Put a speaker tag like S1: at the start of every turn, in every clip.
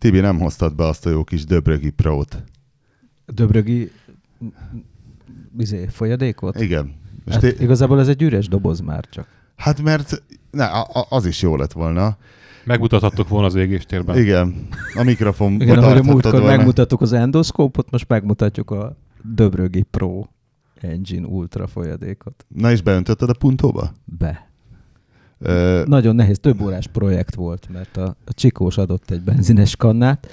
S1: Tibi, nem hoztad be azt a jó kis Döbrögi Pro-t.
S2: Döbrögi izé, folyadékot?
S1: Igen. És
S2: Hát,
S1: té-
S2: igazából ez egy üres doboz már csak.
S1: hát mert ne, a- a- az is jó lett volna.
S3: Megmutathattok volna az égéstérben.
S1: Igen, a mikrofon
S2: Igen, ahogy a múltkor megmutattuk az endoszkópot, most megmutatjuk a Döbrögi Pro Engine Ultra folyadékot.
S1: Na és beöntötted a puntóba?
S2: Be. Nagyon nehéz, több órás projekt volt, mert a, a Csikós adott egy benzines kannát,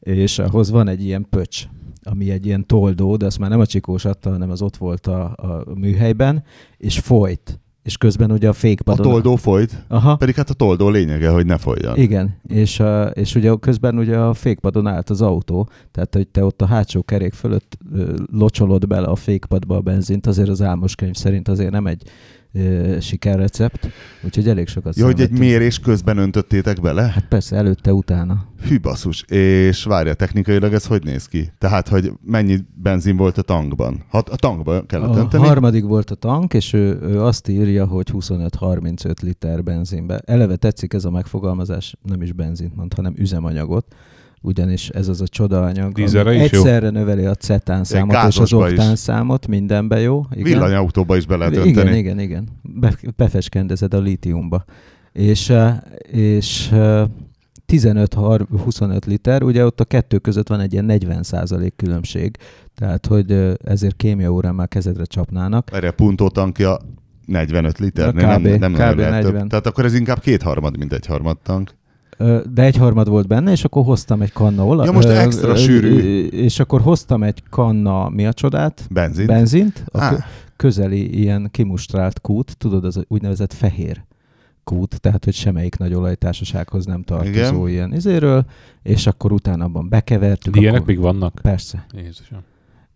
S2: és ahhoz van egy ilyen pöcs, ami egy ilyen toldó, de azt már nem a Csikós adta, hanem az ott volt a, a műhelyben, és folyt. És közben ugye a
S1: a
S2: fékpadon...
S1: toldó folyt,
S2: Aha.
S1: pedig hát a toldó lényege, hogy ne folyjon.
S2: Igen, és, a, és ugye közben ugye a fékpadon állt az autó, tehát hogy te ott a hátsó kerék fölött locsolod bele a fékpadba a benzint, azért az álmos könyv szerint azért nem egy sikerrecept, úgyhogy elég sokat
S1: Ja, hogy egy mérés közben öntöttétek bele?
S2: Hát persze, előtte, utána.
S1: Hű basszus. És várja, technikailag ez hogy néz ki? Tehát, hogy mennyi benzin volt a tankban? Ha a tankban kellett
S2: A
S1: önteni?
S2: harmadik volt a tank, és ő, ő azt írja, hogy 25-35 liter benzinbe. Eleve tetszik ez a megfogalmazás, nem is benzint mond, hanem üzemanyagot, ugyanis ez az a csodaanyag, ami
S3: Dízelre jó?
S2: egyszerre növeli a cetán számot és az
S1: gázosba is.
S2: oktán számot, mindenben jó. Igen.
S1: Villanyautóba is be lehet
S2: igen,
S1: önteni.
S2: igen, igen. Be, befeskendezed a lítiumba. És, és eh, 15-25 liter, ugye ott a kettő között van egy ilyen 40% különbség, tehát hogy ezért kémiaórán már kezedre csapnának.
S1: Erre a puntó tankja 45 liter,
S2: kb.
S1: nem, nem
S2: kb.
S1: nagyon lehet
S2: 40.
S1: több. Tehát akkor ez inkább kétharmad, mint egy harmad tank.
S2: De egy harmad volt benne, és akkor hoztam egy kanna olaj.
S1: Ja, most
S2: ö,
S1: extra
S2: ö,
S1: sűrű.
S2: És akkor hoztam egy kanna, mi a csodát?
S1: Benzin.
S2: Benzint. A kö- közeli ilyen kimustrált kút, tudod, az úgynevezett fehér kút, tehát hogy semmelyik nagy olajtársasághoz nem tartozó
S1: Igen.
S2: ilyen izéről, és akkor utána abban bekevertük.
S3: Ilyenek
S2: akkor...
S3: még vannak?
S2: Persze.
S3: Jézusom.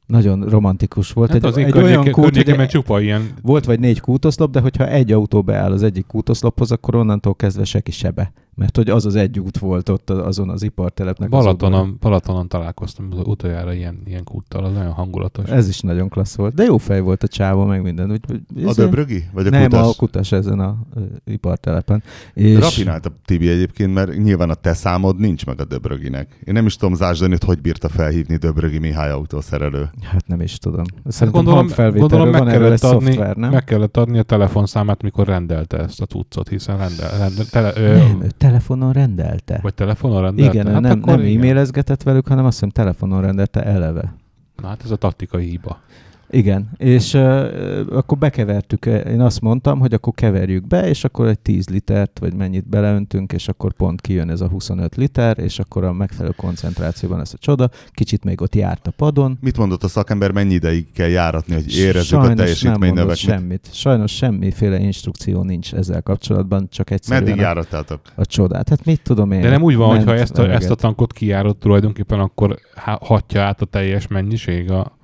S2: Nagyon romantikus volt.
S3: Hát
S2: egy,
S3: az én
S2: egy olyan kút, hogy
S3: csupa ilyen
S2: volt vagy négy kútoszlop, de hogyha egy autó beáll az egyik kútoszlophoz, akkor onnantól kezdve seki sebe. Mert hogy az az egy út volt ott azon az ipartelepnek. az oldalán.
S3: Balatonon, Balatonon találkoztam az utoljára ilyen, ilyen kúttal, az nagyon hangulatos.
S2: Ez is nagyon klassz volt. De jó fej volt a csávó, meg minden. Úgy,
S1: a Döbrögi? Vagy a
S2: Nem,
S1: kutas?
S2: a kutas ezen a ipartelepen. És
S1: Rafinált a Tibi egyébként, mert nyilván a te számod nincs meg a Döbröginek. Én nem is tudom zásdani, hogy bírta felhívni Döbrögi Mihály autószerelő.
S2: hát nem is tudom.
S3: Hát
S2: Szerintem
S3: gondolom,
S2: hangfelvételről
S3: gondolom meg, kellett adni,
S2: szoftver, nem?
S3: meg kellett adni a telefonszámát, mikor rendelte ezt a cuccot, hiszen rendel, rendel, tele, ö,
S2: telefonon rendelte.
S3: vagy telefonon rendelte?
S2: Igen,
S3: hát
S2: nem, nem
S3: igen.
S2: e-mailezgetett velük, hanem azt hiszem telefonon rendelte eleve.
S3: Na hát ez a taktikai hiba.
S2: Igen, és uh, akkor bekevertük, én azt mondtam, hogy akkor keverjük be, és akkor egy 10 litert, vagy mennyit beleöntünk, és akkor pont kijön ez a 25 liter, és akkor a megfelelő koncentrációban lesz a csoda. Kicsit még ott járt a padon.
S1: Mit mondott a szakember, mennyi ideig kell járatni, hogy érezzük a
S2: Sajnos nem
S1: teljesítmény növekményt?
S2: semmit. Sajnos semmiféle instrukció nincs ezzel kapcsolatban, csak egyszerűen
S1: Meddig
S2: a,
S1: járattátok?
S2: a csodát. Hát mit tudom én?
S3: De nem úgy van, hogy ha ezt a, ezt a tankot kijárod tulajdonképpen, akkor há- hatja át a teljes mennyiség a,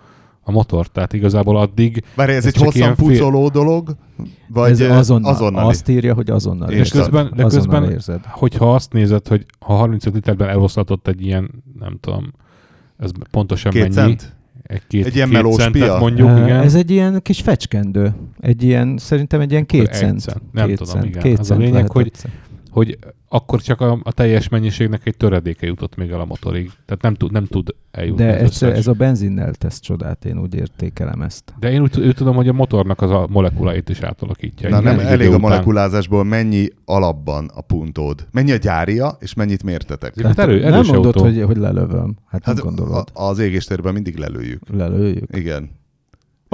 S3: a motor. Tehát igazából addig,
S1: Várj, ez,
S3: Ez
S1: egy hosszan
S3: ilyen fél-
S1: pucoló dolog? Vagy
S2: ez azonnal,
S1: azonnali?
S2: azt írja, hogy azonnal
S1: De
S3: de
S2: érzed.
S3: közben, de
S2: azonnal
S3: közben
S2: érzed.
S3: hogyha azt nézed, hogy ha 35 literben eloszlatott egy ilyen, nem tudom, ez pontosan
S1: Két
S3: mennyi,
S1: cent?
S3: egy, két,
S1: Egy ilyen
S3: két
S1: melós
S3: centet
S1: pia?
S3: mondjuk, igen.
S2: Ez egy ilyen kis fecskendő. Egy ilyen, szerintem egy ilyen két
S3: Akkor
S2: cent.
S3: cent. Nem
S2: két
S3: tudom,
S2: cent.
S3: igen.
S2: Két
S3: Az a
S2: cent
S3: lényeg,
S2: lehetett.
S3: hogy- hogy akkor csak a, a teljes mennyiségnek egy töredéke jutott még el a motorig. Tehát nem tud, nem tud eljutni
S2: De
S3: összes.
S2: ez a benzinnel tesz csodát, én úgy értékelem ezt.
S3: De én úgy, úgy tudom, hogy a motornak az a molekuláit is átalakítja.
S1: Na nem elég a
S3: után.
S1: molekulázásból, mennyi alapban a puntód? Mennyi a gyária, és mennyit mértetek?
S3: Hát erő-
S2: nem mondod,
S3: autó.
S2: hogy, hogy lelövöm. Hát,
S1: Hát
S2: nem gondolod.
S1: a, az égéstérben mindig lelőjük.
S2: Lelőjük.
S1: Igen.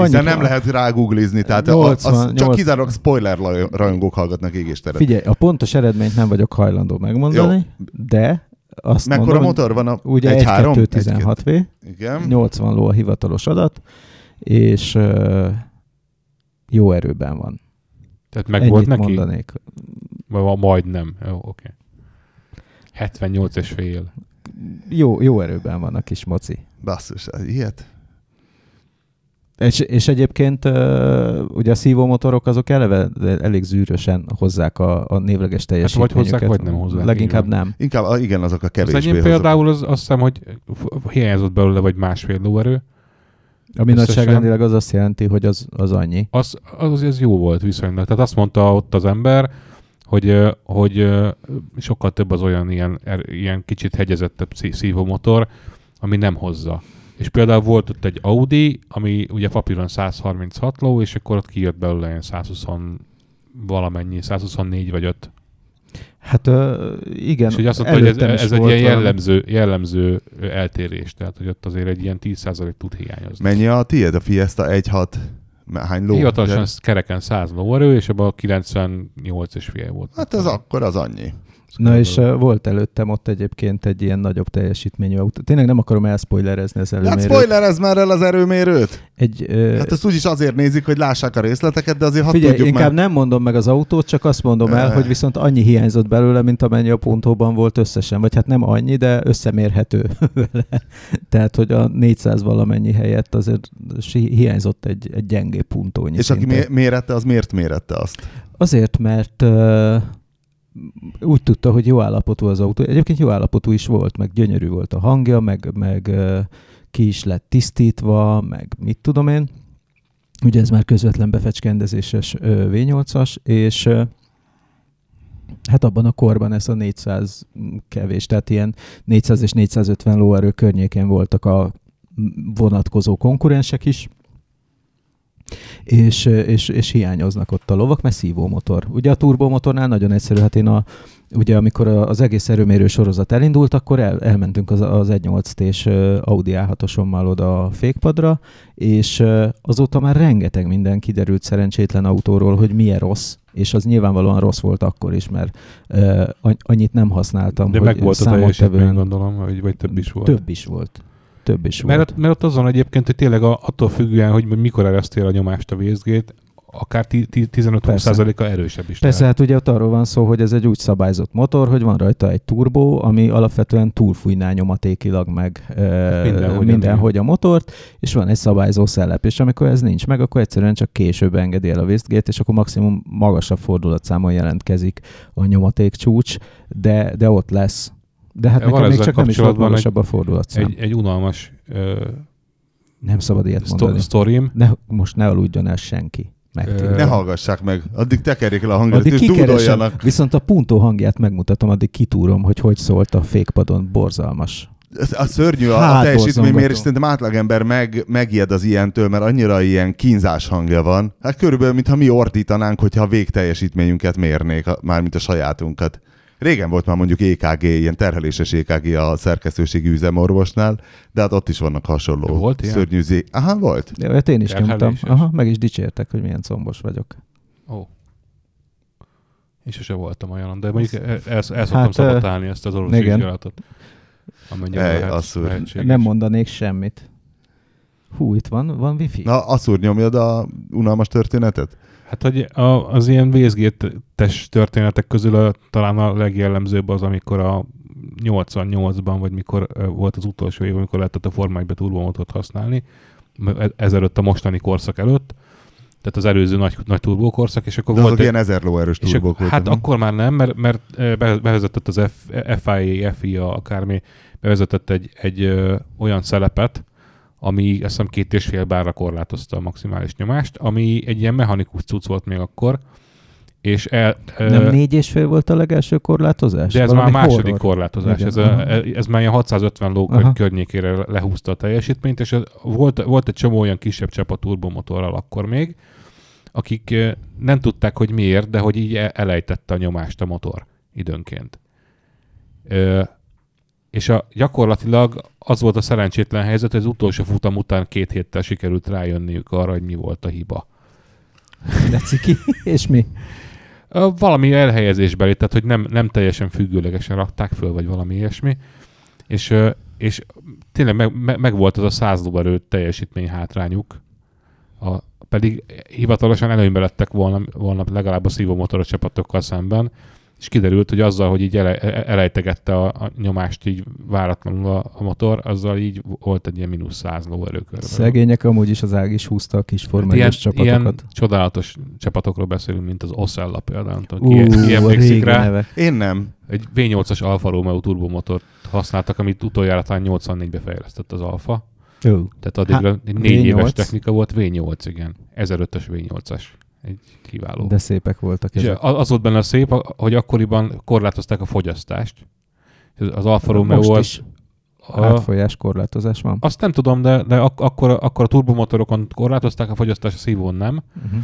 S1: Hiszen nem lehet rágooglizni, tehát
S2: 80,
S1: az, csak
S2: 80.
S1: kizárólag spoiler rajongók hallgatnak égésteret.
S2: Figyelj, a pontos eredményt nem vagyok hajlandó megmondani, de azt
S1: Mekkora
S2: mondom,
S1: motor van a
S2: ugye
S1: egy három?
S2: 1.216 V,
S1: Igen.
S2: 80 ló a hivatalos adat, és uh, jó erőben van.
S3: Tehát meg
S2: Ennyit
S3: volt neki?
S2: mondanék.
S3: Vagy ma- majdnem. Jó, oké. 78 és fél.
S2: Jó, jó erőben van a kis moci.
S1: Basszus, ilyet?
S2: És, és egyébként ugye a szívómotorok azok eleve elég zűrösen hozzák a, a névleges
S3: Hát vagy
S2: teljesítményüket.
S3: hozzák, vagy nem hozzák,
S2: Leginkább
S3: van.
S2: nem.
S1: Inkább, igen, azok a
S3: Az
S1: kevésbé
S3: enyém
S1: hozzá-
S3: például az, azt hiszem, hogy hiányzott belőle vagy másfél lóerő.
S2: Ami nagyságrendileg az azt jelenti, hogy az, az annyi.
S3: Az, az, az jó volt viszonylag. Tehát azt mondta ott az ember, hogy, hogy sokkal több az olyan ilyen, er- ilyen kicsit hegyezettebb szí- szívómotor, ami nem hozza. És például volt ott egy Audi, ami ugye papíron 136 ló, és akkor ott kijött belőle ilyen 120 valamennyi, 124 vagy 5.
S2: Hát ö, igen,
S3: és hogy azt mondta, hogy ez, ez egy ilyen jellemző, jellemző eltérés, tehát hogy ott azért egy ilyen 10% tud hiányozni.
S1: Mennyi a tiéd, a Fiesta 1.6? Hány ló?
S3: Hivatalosan ez kereken 100 lóerő, és abban 98 és fél volt.
S1: Hát az akkor az annyi.
S2: Na és uh, volt előttem ott egyébként egy ilyen nagyobb teljesítményű autó. Tényleg nem akarom elspoilerezni az
S1: Hát
S2: előmérőt.
S1: spoilerezz már el az erőmérőt!
S2: Egy, uh,
S1: Hát ezt úgyis azért nézik, hogy lássák a részleteket, de azért ha
S2: Figyelj,
S1: tudjuk
S2: inkább
S1: már.
S2: nem mondom meg az autót, csak azt mondom el, hogy viszont annyi hiányzott belőle, mint amennyi a pontóban volt összesen. Vagy hát nem annyi, de összemérhető vele. Tehát, hogy a 400 valamennyi helyett azért hiányzott egy, egy gyengé puntónyi
S1: És aki
S2: szinte.
S1: mé- mérette, az miért mérette azt?
S2: Azért, mert uh, úgy tudta, hogy jó állapotú az autó. Egyébként jó állapotú is volt, meg gyönyörű volt a hangja, meg, meg ki is lett tisztítva, meg mit tudom én. Ugye ez már közvetlen befecskendezéses uh, V8-as, és hát abban a korban ez a 400 kevés, tehát ilyen 400 és 450 lóerő környékén voltak a vonatkozó konkurensek is, és, és, és hiányoznak ott a lovak, mert szívómotor. Ugye a turbomotornál nagyon egyszerű, hát én a, ugye amikor a- az egész erőmérő sorozat elindult, akkor el, elmentünk az, az 1.8-t-és Audi A6-osommal oda a fékpadra, és azóta már rengeteg minden kiderült szerencsétlen autóról, hogy milyen rossz, és az nyilvánvalóan rossz volt akkor is, mert uh, annyit nem használtam,
S3: De
S2: hogy
S3: meg volt a teljesítmény, gondolom, vagy, vagy több is volt.
S2: több is volt. Több is
S3: Mert,
S2: volt.
S3: mert ott azon egyébként, hogy tényleg a, attól függően, hogy mikor eresztél a nyomást a vészgét, akár ti- ti- 15-20%-a erősebb is
S2: Persze, hát ugye ott arról van szó, hogy ez egy úgy szabályzott motor, hogy van rajta egy turbó, ami alapvetően túlfújná nyomatékilag meg
S3: Mindenhogy,
S2: mindenhogy, a motort, és van egy szabályzó szellep, és amikor ez nincs meg, akkor egyszerűen csak később engedi el a Westgate, és akkor maximum magasabb fordulatszámon jelentkezik a nyomaték csúcs, de, de ott lesz. De hát
S3: Van
S2: nekem még csak nem is volt magasabb a fordulatszám.
S3: egy, egy unalmas ö,
S2: Nem szabad ilyet
S3: szto-
S2: mondani.
S3: sztorim.
S2: Ne, most ne aludjon el senki.
S1: Ne hallgassák meg. Addig tekerjék le a hangot,
S2: Addig
S1: és dúdoljanak.
S2: viszont a puntó hangját megmutatom, addig kitúrom, hogy hogy szólt a fékpadon, borzalmas.
S1: A szörnyű a,
S2: Hát,
S1: a teljesítménymérés,
S2: borzongató.
S1: szerintem átlagember meg, megijed az ilyentől, mert annyira ilyen kínzás hangja van. Hát körülbelül, mintha mi ordítanánk, hogyha a végteljesítményünket mérnék, mármint a sajátunkat. Régen volt már mondjuk EKG, ilyen terheléses EKG a szerkesztőségi üzemorvosnál, de hát ott is vannak hasonló
S3: Volt ilyen?
S1: szörnyű zé... Aha, volt.
S2: Ja, hát én is nyomtam.
S3: Terheléses.
S2: Aha, meg is dicsértek, hogy milyen combos vagyok.
S3: Ó. Én sose voltam olyan, de mondjuk el, el, el szoktam
S2: Hát,
S3: szabotálni ezt az orosz
S2: igen.
S3: vizsgálatot. Amennyire
S1: Ej,
S3: lehet,
S1: asszúr.
S2: Nem mondanék semmit. Hú, itt van, van wifi?
S1: Na, asszúr nyomjad a unalmas történetet?
S3: Hát, hogy a, az ilyen vészgétes történetek közül a, talán a legjellemzőbb az, amikor a 88-ban, vagy mikor volt az utolsó év, amikor lehetett a Forma 1 turbomotort használni, e- ezelőtt a mostani korszak előtt, tehát az előző nagy, nagy turbókorszak, és akkor
S1: De
S3: volt
S1: azok
S3: egy,
S1: ilyen ezer lóerős turbók voltak.
S3: hát
S1: nem?
S3: akkor már nem, mert, mert bevezetett az F, FIA, FIA, akármi, bevezetett egy, egy ö, olyan szelepet, ami azt hiszem két és fél bárra korlátozta a maximális nyomást, ami egy ilyen mechanikus cucc volt még akkor, és el, ö,
S2: Nem négy és fél volt a legelső korlátozás?
S3: de ez
S2: Valami
S3: már a második
S2: horror.
S3: korlátozás.
S2: Igen,
S3: Ez,
S2: aha.
S3: a, ez már ilyen 650 ló
S2: Aha.
S3: környékére lehúzta a teljesítményt, és volt, volt egy csomó olyan kisebb csepp a turbomotorral akkor még, akik ö, nem tudták, hogy miért, de hogy így e- elejtette a nyomást a motor időnként. Ö, és a, gyakorlatilag az volt a szerencsétlen helyzet, hogy az utolsó futam után két héttel sikerült rájönniük arra, hogy mi volt a hiba.
S2: De ciki. És mi?
S3: Valami elhelyezésbeli, tehát hogy nem, nem teljesen függőlegesen rakták föl, vagy valami ilyesmi. És, és tényleg meg, meg, meg volt az a 100 lóerő teljesítmény hátrányuk, a, pedig hivatalosan előnybe lettek volna, volna legalább a szívómotoros csapatokkal szemben, és kiderült, hogy azzal, hogy így ele, elejtegette a, a nyomást így váratlanul a, a motor, azzal így volt egy ilyen mínusz 100 lóerő körülbelül.
S2: Szegények amúgy is az ág is húzta a kis
S3: Hát
S2: Forma
S3: ilyen,
S2: 1 csapatokat.
S3: ilyen csodálatos csapatokról beszélünk, mint az Osella például. Nem tudom,
S2: Ú,
S3: ki, ki emlékszik rá.
S2: nevek.
S1: Én nem.
S3: Egy V8-as Alfa Romeo turbomotort használtak, amit utoljára talán 84-be fejlesztett az Alfa.
S2: Ó.
S3: Tehát addigra
S2: Hát,
S3: egy négy
S2: V8.
S3: éves technika volt, V8, igen. 1005-ös V8-as. Egy kiváló.
S2: De szépek voltak
S3: És
S2: ezek.
S3: az volt benne a szép, hogy akkoriban korlátozták a fogyasztást. Az Alfa Romeo
S2: Most
S3: az...
S2: is
S3: A,
S2: átfolyás korlátozás van.
S3: azt nem tudom, de, de ak- akkor, akkor a turbomotorokon korlátozták a fogyasztást, a szívón nem.
S2: Uh-huh.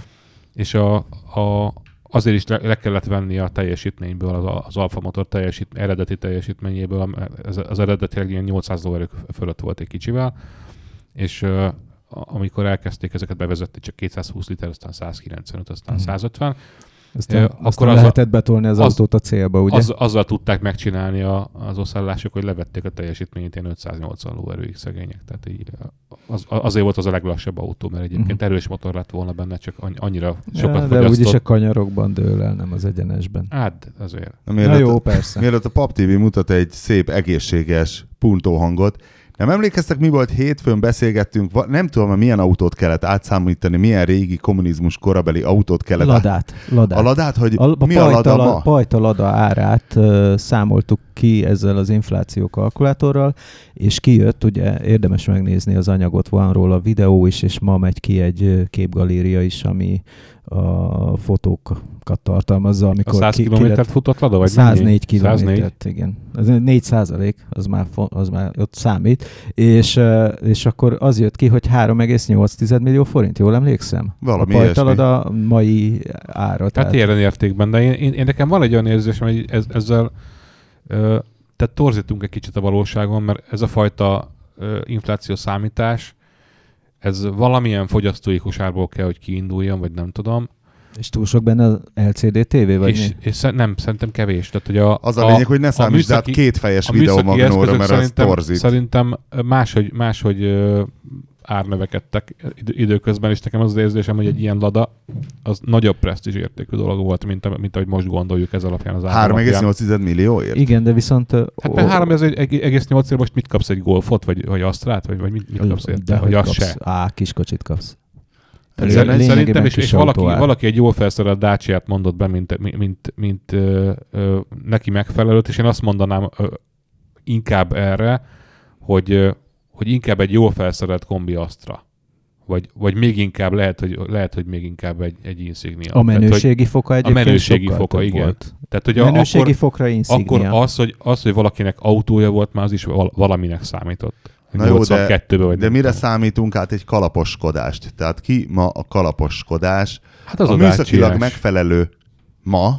S3: és a, a, azért is le, le kellett venni a teljesítményből, az, az Alfa motor teljesít, eredeti teljesítményéből, ez, az eredetileg ilyen 800 lóerők fölött volt egy kicsivel, és amikor elkezdték ezeket bevezetni, csak 220 liter, aztán 195, aztán
S2: Mhm.
S3: 150,
S2: Aztán,
S3: Ö,
S2: akkor aztán
S3: az a-
S2: lehetett betolni az,
S3: az-
S2: autót a célba, ugye?
S3: az, azzal tudták megcsinálni a, az oszállások, hogy levették a teljesítményét ilyen 580 lóerőig szegények. Tehát így, az, azért volt az a leglassabb autó, mert egyébként
S2: Mhm.
S3: erős motor lett volna benne, csak annyi- annyira
S2: Ja,
S3: sokat
S2: de úgyis a kanyarokban dől el, nem az egyenesben.
S3: Hát azért.
S1: Na,
S2: Na
S1: mielőtt,
S2: jó, persze.
S1: mielőtt a Pap TV mutat egy szép, egészséges puntóhangot, nem emlékeztek, mi volt hétfőn beszélgettünk, nem tudom, hogy milyen autót kellett átszámítani, milyen régi kommunizmus korabeli autót kellett át...
S2: Ladát. Ladát.
S1: A ladát, hogy
S2: A, a
S1: mi a lada
S2: pajta,
S1: ma?
S2: pajta lada árát uh, számoltuk ki ezzel az infláció kalkulátorral, és kijött, ugye érdemes megnézni az anyagot, van róla videó is, és ma megy ki egy ö, képgaléria is, ami a fotókat tartalmazza,
S3: A
S2: amikor
S3: 100
S2: ki, ki
S3: kilométert futott lada? Vagy
S2: 104
S3: mennyi?
S2: kilométert, igen. Az 4 százalék, az már, az már ott számít, és, és akkor az jött ki, hogy 3,8 millió forint, jól emlékszem?
S1: Valami
S2: a
S1: ilyesmi.
S2: pajtalada mai ára.
S3: Hát ilyen értékben, de én, én, én nekem van egy olyan érzésem, hogy ez, ezzel ö, tehát torzítunk egy kicsit a valóságon, mert ez a fajta ö, infláció számítás, ez valamilyen fogyasztói kosárból kell, hogy kiinduljon, vagy nem tudom.
S2: És túl sok benne az LCD TV, vagy
S3: és,
S2: mi?
S3: és nem, szerintem kevés. Tehát, hogy a,
S1: Az a lényeg, hogy ne számítsd át kétfejes
S3: a
S1: videomagnóra, mert az
S3: szerintem,
S1: torzít.
S3: Szerintem máshogy, máshogy árnövekedtek idő, időközben, és nekem az az érzésem, hogy egy ilyen lada az nagyobb presztízs értékű dolog volt, mint, a- mint ahogy most gondoljuk ez alapján az ár alapján.
S1: 3,8 millióért?
S2: Igen, de viszont...
S3: Hát mert 3 ez egy egész 8 most mit kapsz egy golfot, vagy, vagy asztrát, vagy, vagy mit, mit kapsz érte?
S2: de
S3: Vagy
S2: hogy
S3: az
S2: kapsz,
S3: se.
S2: Á, kiskocsit kapsz. Lényegében
S3: Szerintem, és,
S2: kis
S3: és valaki, valaki egy jól felszerelt Dacia-t mondott be, mint, mint, mint, mint ö, ö, neki megfelelőt, és én azt mondanám ö, inkább erre, hogy, hogy inkább egy jól felszerelt kombi Astra. Vagy, vagy még inkább lehet, hogy, lehet, hogy még inkább egy, egy Insignia.
S2: A
S3: Tehát,
S2: menőségi foka egyébként
S3: menőségi
S2: sokkal
S3: foka, igen.
S2: Volt.
S3: tehát, hogy a,
S2: Menőségi
S3: akkor,
S2: fokra Insignia.
S3: akkor az, hogy, az, hogy valakinek autója volt, már az is val- valaminek számított.
S1: Na jó, de-
S3: 82-ben vagy
S1: De mire számítunk át egy kalaposkodást? Tehát ki ma a kalaposkodász?
S3: Hát az
S1: a
S3: a,
S1: műszakilag megfelelő ma,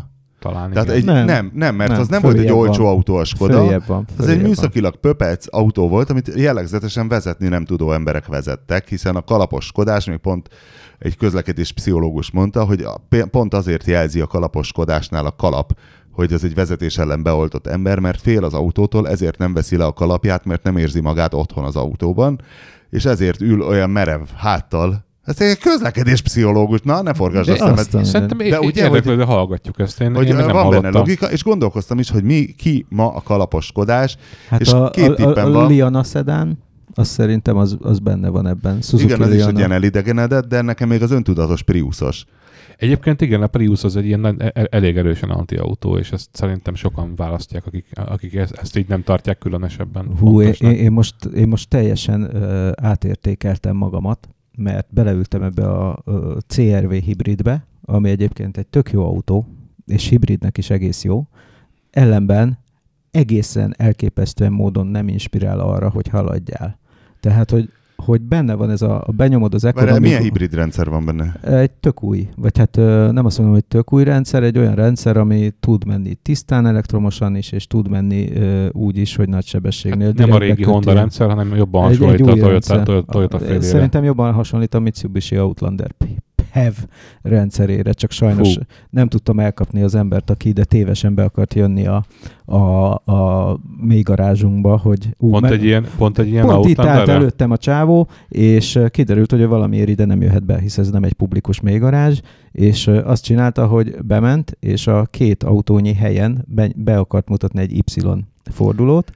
S3: talán
S1: tehát
S3: igen.
S1: egy,
S2: Nem.
S1: nem, nem, mert
S2: Nem,
S1: az nem volt egy olcsó
S2: van.
S1: autó a Skoda,
S2: Följebb van.
S1: Ez egy
S2: följebb van.
S1: műszakilag pöpec autó volt, amit jellegzetesen vezetni nem tudó emberek vezettek, hiszen a kalaposkodás, még pont egy közlekedés pszichológus mondta, hogy a, pont azért jelzi a kalaposkodásnál a kalap, hogy ez egy vezetés ellen beoltott ember, mert fél az autótól, ezért nem veszi le a kalapját, mert nem érzi magát otthon az autóban, és ezért ül olyan merev háttal. Ez egy közlekedés pszichológus, na ne forgasd a
S2: De
S1: szemed.
S3: Szerintem
S1: De ugye,
S3: ugye, érdeklődve hallgatjuk ezt. Én,
S1: Hogy
S3: én még
S1: van
S3: nem
S1: benne
S3: hallottam.
S1: logika, és gondolkoztam is, hogy mi, ki ma a kalaposkodás,
S2: Hát
S1: és
S2: a,
S1: két
S2: a,
S1: tippem
S2: a,
S1: van.
S2: a Liana Sedan, azt szerintem az, az benne van ebben. Suzuki
S1: Igen, az is
S2: Liana.
S1: egy ilyen elidegenedett, de nekem még az öntudatos Priusos.
S3: Egyébként igen, a Prius az egy ilyen nagy- e- elég erősen antiautó, és ezt szerintem sokan választják, akik, akik ezt, ezt így nem tartják különösebben
S2: Hú, én,
S3: fontosnak.
S2: én, most, én most teljesen uh, átértékeltem magamat, mert beleültem ebbe a CRV hibridbe, ami egyébként egy tök jó autó, és hibridnek is egész jó. Ellenben egészen elképesztően módon nem inspirál arra, hogy haladjál. Tehát, hogy, hogy benne van ez a, a benyomod az
S1: Várjál,
S2: ekonomikus...
S1: milyen hibrid rendszer van benne?
S2: Egy tök új, vagy hát nem azt mondom, hogy tök új rendszer, egy olyan rendszer, ami tud menni tisztán elektromosan is, és tud menni úgy is, hogy nagy sebességnél.
S3: Hát nem a régi. Honda rendszer, hanem jobban
S2: Egy- egy
S3: hasonlít a Toyota. Toyota, Toyota félére.
S2: Szerintem jobban hasonlít a Mitsubishi Outlander PHEV rendszerére, csak sajnos
S3: Fú.
S2: nem tudtam elkapni az embert, aki ide tévesen be akart jönni a, a, a mély garázsunkba, hogy ú,
S3: Pont
S2: meg-
S3: egy ilyen, pont egy ilyen
S2: Pont itt állt előttem a csávó, és kiderült, hogy valamiért ide nem jöhet be, hisz ez nem egy publikus mélygarázs, és ö, azt csinálta, hogy bement, és a két autónyi helyen be, be akart mutatni egy Y fordulót.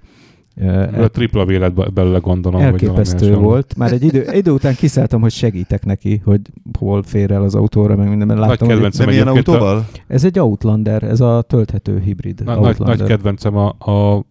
S2: Ö,
S3: A tripla vélet be- belőle gondolom.
S2: Elképesztő
S3: hasonló.
S2: volt. Már egy idő, idő után kiszálltam, hogy segítek neki, hogy hol fér el az autóra, meg minden. mert
S3: Nagy
S2: Láttam, hogy
S3: kedvencem
S1: De milyen
S3: egyébként a-
S1: autóval?
S2: ez egy Outlander, ez a tölthető hibrid
S3: Na, nagy, nagy kedvencem a, a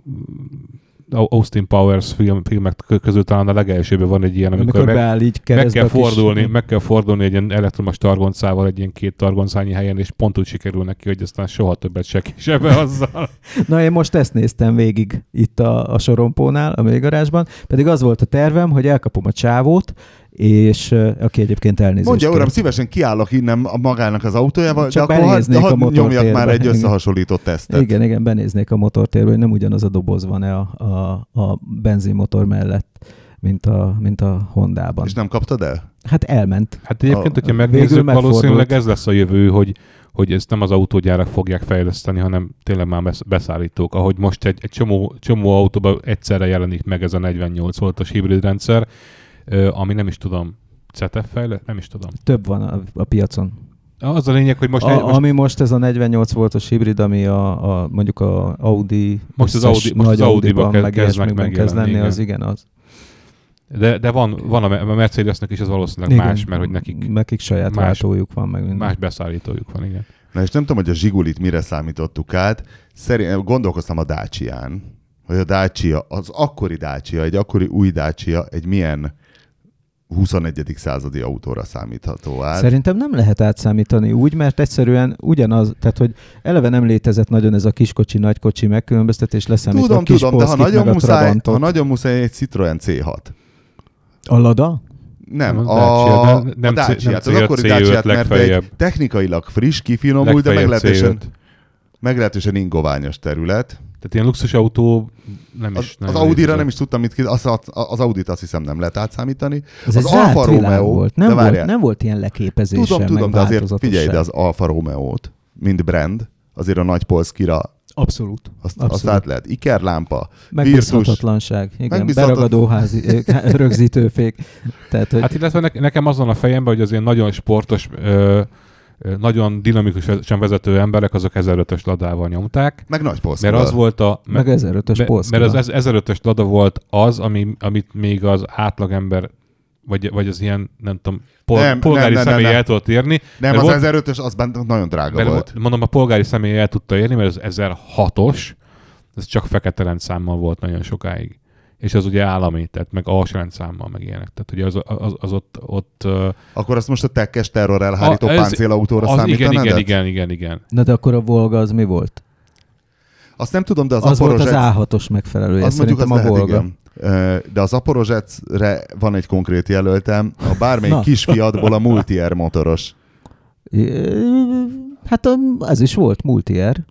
S3: Austin Powers film, filmek közül talán a legelsőben van egy ilyen, amikor,
S2: Amikor
S3: meg,
S2: beáll így
S3: meg kell fordulni, meg kell fordulni egy ilyen elektromos targoncával egy ilyen két targoncányi helyen, és pont úgy sikerül neki, hogy aztán soha többet se kisebbe azzal.
S2: Na én most ezt néztem végig itt a, a sorompónál, a mélygarázsban, pedig az volt a tervem, hogy elkapom a csávót, és aki egyébként elnézést
S1: Mondja, uram, szívesen kiállok innen a magának az autójával,
S2: Csak
S1: de akkor hadd,
S2: benéznék a
S1: nyomjak már egy
S2: Igen.
S1: összehasonlított tesztet.
S2: Igen, igen, benéznék a motortérbe, hogy nem ugyanaz a doboz van-e a, a, a benzinmotor mellett, mint a, mint a Hondában.
S1: És nem kaptad el?
S2: Hát elment.
S3: Hát egyébként,
S2: A-
S3: hogyha megnézzük, valószínűleg ez lesz a jövő, hogy hogy ezt nem az autógyárak fogják fejleszteni, hanem tényleg már besz- beszállítók. Ahogy most egy, egy csomó, csomó autóban egyszerre jelenik meg ez a 48 voltos hibrid rendszer, ö, ami nem is tudom, CETEF fejlett? Nem is tudom.
S2: Több van a, a piacon.
S3: Az a lényeg, hogy most,
S2: a,
S3: egy, most,
S2: Ami most ez a 48 voltos hibrid, ami a, a mondjuk a Audi,
S3: Most az Audi- most az
S2: Audiban, meg
S3: kezdnek
S2: ilyesmiben kezd
S3: megjelenni,
S2: lenni,
S3: igen.
S2: az igen az.
S3: de, de van, van a Mercedesnek is az valószínűleg
S2: Igen.
S3: más, mert hogy nekik
S2: Nekik saját
S3: más-
S2: váltójuk van, meg minden.
S3: más beszállítójuk van, igen.
S1: Na és nem tudom, hogy a Zsigulit mire számítottuk át. Szerint, gondolkoztam a Dacia-n, hogy a Dacia, az akkori Dacia, egy akkori új Dacia, egy milyen 21. századi autóra számítható át.
S2: Szerintem nem lehet átszámítani úgy, mert egyszerűen ugyanaz, tehát hogy eleve nem létezett nagyon ez a kiskocsi, nagykocsi megkülönböztetés leszámítva
S1: Tudom,
S2: a kis
S1: tudom, de ha nagyon,
S2: meg a
S1: muszáj,
S2: Trabantot.
S1: ha nagyon muszáj egy Citroen C6.
S2: A Lada?
S1: Nem,
S3: Nem,
S1: a, a,
S3: nem- nem
S1: a Dacia-t,
S3: nem
S1: az akkori
S3: C5
S1: Dacia-t, mert egy technikailag friss, kifinomult, de meglehetősen,
S3: C5.
S1: meglehetősen ingoványos terület.
S3: Tehát ilyen luxusautó nem
S1: Az,
S3: is.
S1: az
S3: nagyon
S1: Audira
S3: létezett.
S1: nem is tudtam, mit ki, az, az, az Audit azt hiszem nem lehet átszámítani.
S2: Ez
S1: Az Alfa Romeo,
S2: volt.
S1: de
S2: Nem, volt, nem volt ilyen leképezése,
S1: Tudom, tudom, de azért figyelj, de az Alfa Romeo-t, mint brand, azért a nagy polszkira
S2: Abszolút.
S1: azt,
S2: Abszolút.
S1: azt át lehet. Ikerlámpa,
S2: Megbízhatatlanság. Igen,
S1: Megbízhatat-
S2: beragadóházi ö, rögzítőfék. Tehát, hogy
S3: Hát illetve ne, nekem az van a fejemben, hogy az ilyen nagyon sportos, ö, nagyon dinamikusan vezető emberek azok 1005-ös ladával nyomták,
S1: meg nagy polszkira.
S3: mert az volt a...
S2: meg 1005-ös
S3: me-
S2: Polska.
S3: Mert az 1005-ös lada volt az, ami, amit még az átlagember vagy, vagy az ilyen, nem tudom, pol,
S1: Nem,
S3: polgári
S1: nem, nem,
S3: személy
S1: nem,
S3: el tudott érni.
S1: Nem, az
S3: volt-
S1: 1005-ös az bent nagyon drága
S3: Mert
S1: volt.
S3: volt. mondom, a polgári személy el tudta érni, mert az 1006-os, ez csak fekete rendszámmal volt nagyon sokáig. És az ugye állami, tehát meg alsó rendszámmal, meg ilyenek. Tehát ugye az, az, az ott, ott
S1: Akkor azt most a tekkes terror elhárító
S3: A- ez-
S1: páncélautóra
S3: az, igen,
S1: számítanád?
S3: igen, igen, igen, igen.
S2: Na de akkor a Volga az mi volt?
S1: Azt nem tudom, de az,
S2: Az, az volt az
S1: Aporozsec-
S2: A6-os megfelelője.
S1: az mondjuk az
S2: a
S1: lehet,
S2: Volga.
S1: igen. De az Aporozsecre van egy konkrét jelöltem, a bármelyik kisfiatból a Multier motoros.
S2: Hát ez is volt multi-air.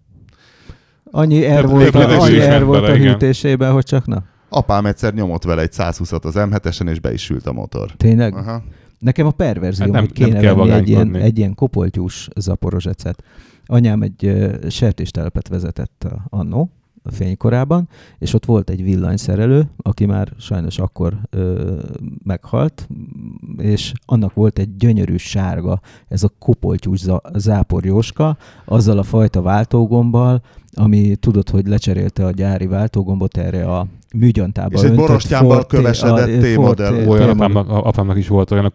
S2: Annyi R
S3: Több-
S2: volt,
S3: levegő
S2: annyi
S3: is
S2: R
S3: ment
S2: volt a
S3: igen.
S2: hűtésében, hogy csak na.
S1: Apám egyszer nyomott vele egy 120-at az M7-esen, és be is sült a motor.
S2: Tényleg?
S1: Aha.
S2: Nekem a perverzió,
S3: Hát nem-
S2: hogy kéne
S3: nem kell
S2: venni egy ilyen, egy ilyen kopoltyús zaporozsecet. Anyám egy uh, sertéstelepet vezetett uh, annó, a fénykorában, és ott volt egy villanyszerelő, aki már sajnos akkor ö, meghalt, és annak volt egy gyönyörű sárga, ez a kopoltyús záporjóska, azzal a fajta váltógombbal, ami tudod, hogy lecserélte a gyári váltógombot erre a műgyantába
S1: És egy
S2: T-
S1: kövesedett T-modell.
S3: Olyan apámnak, a- apámnak is volt olyan a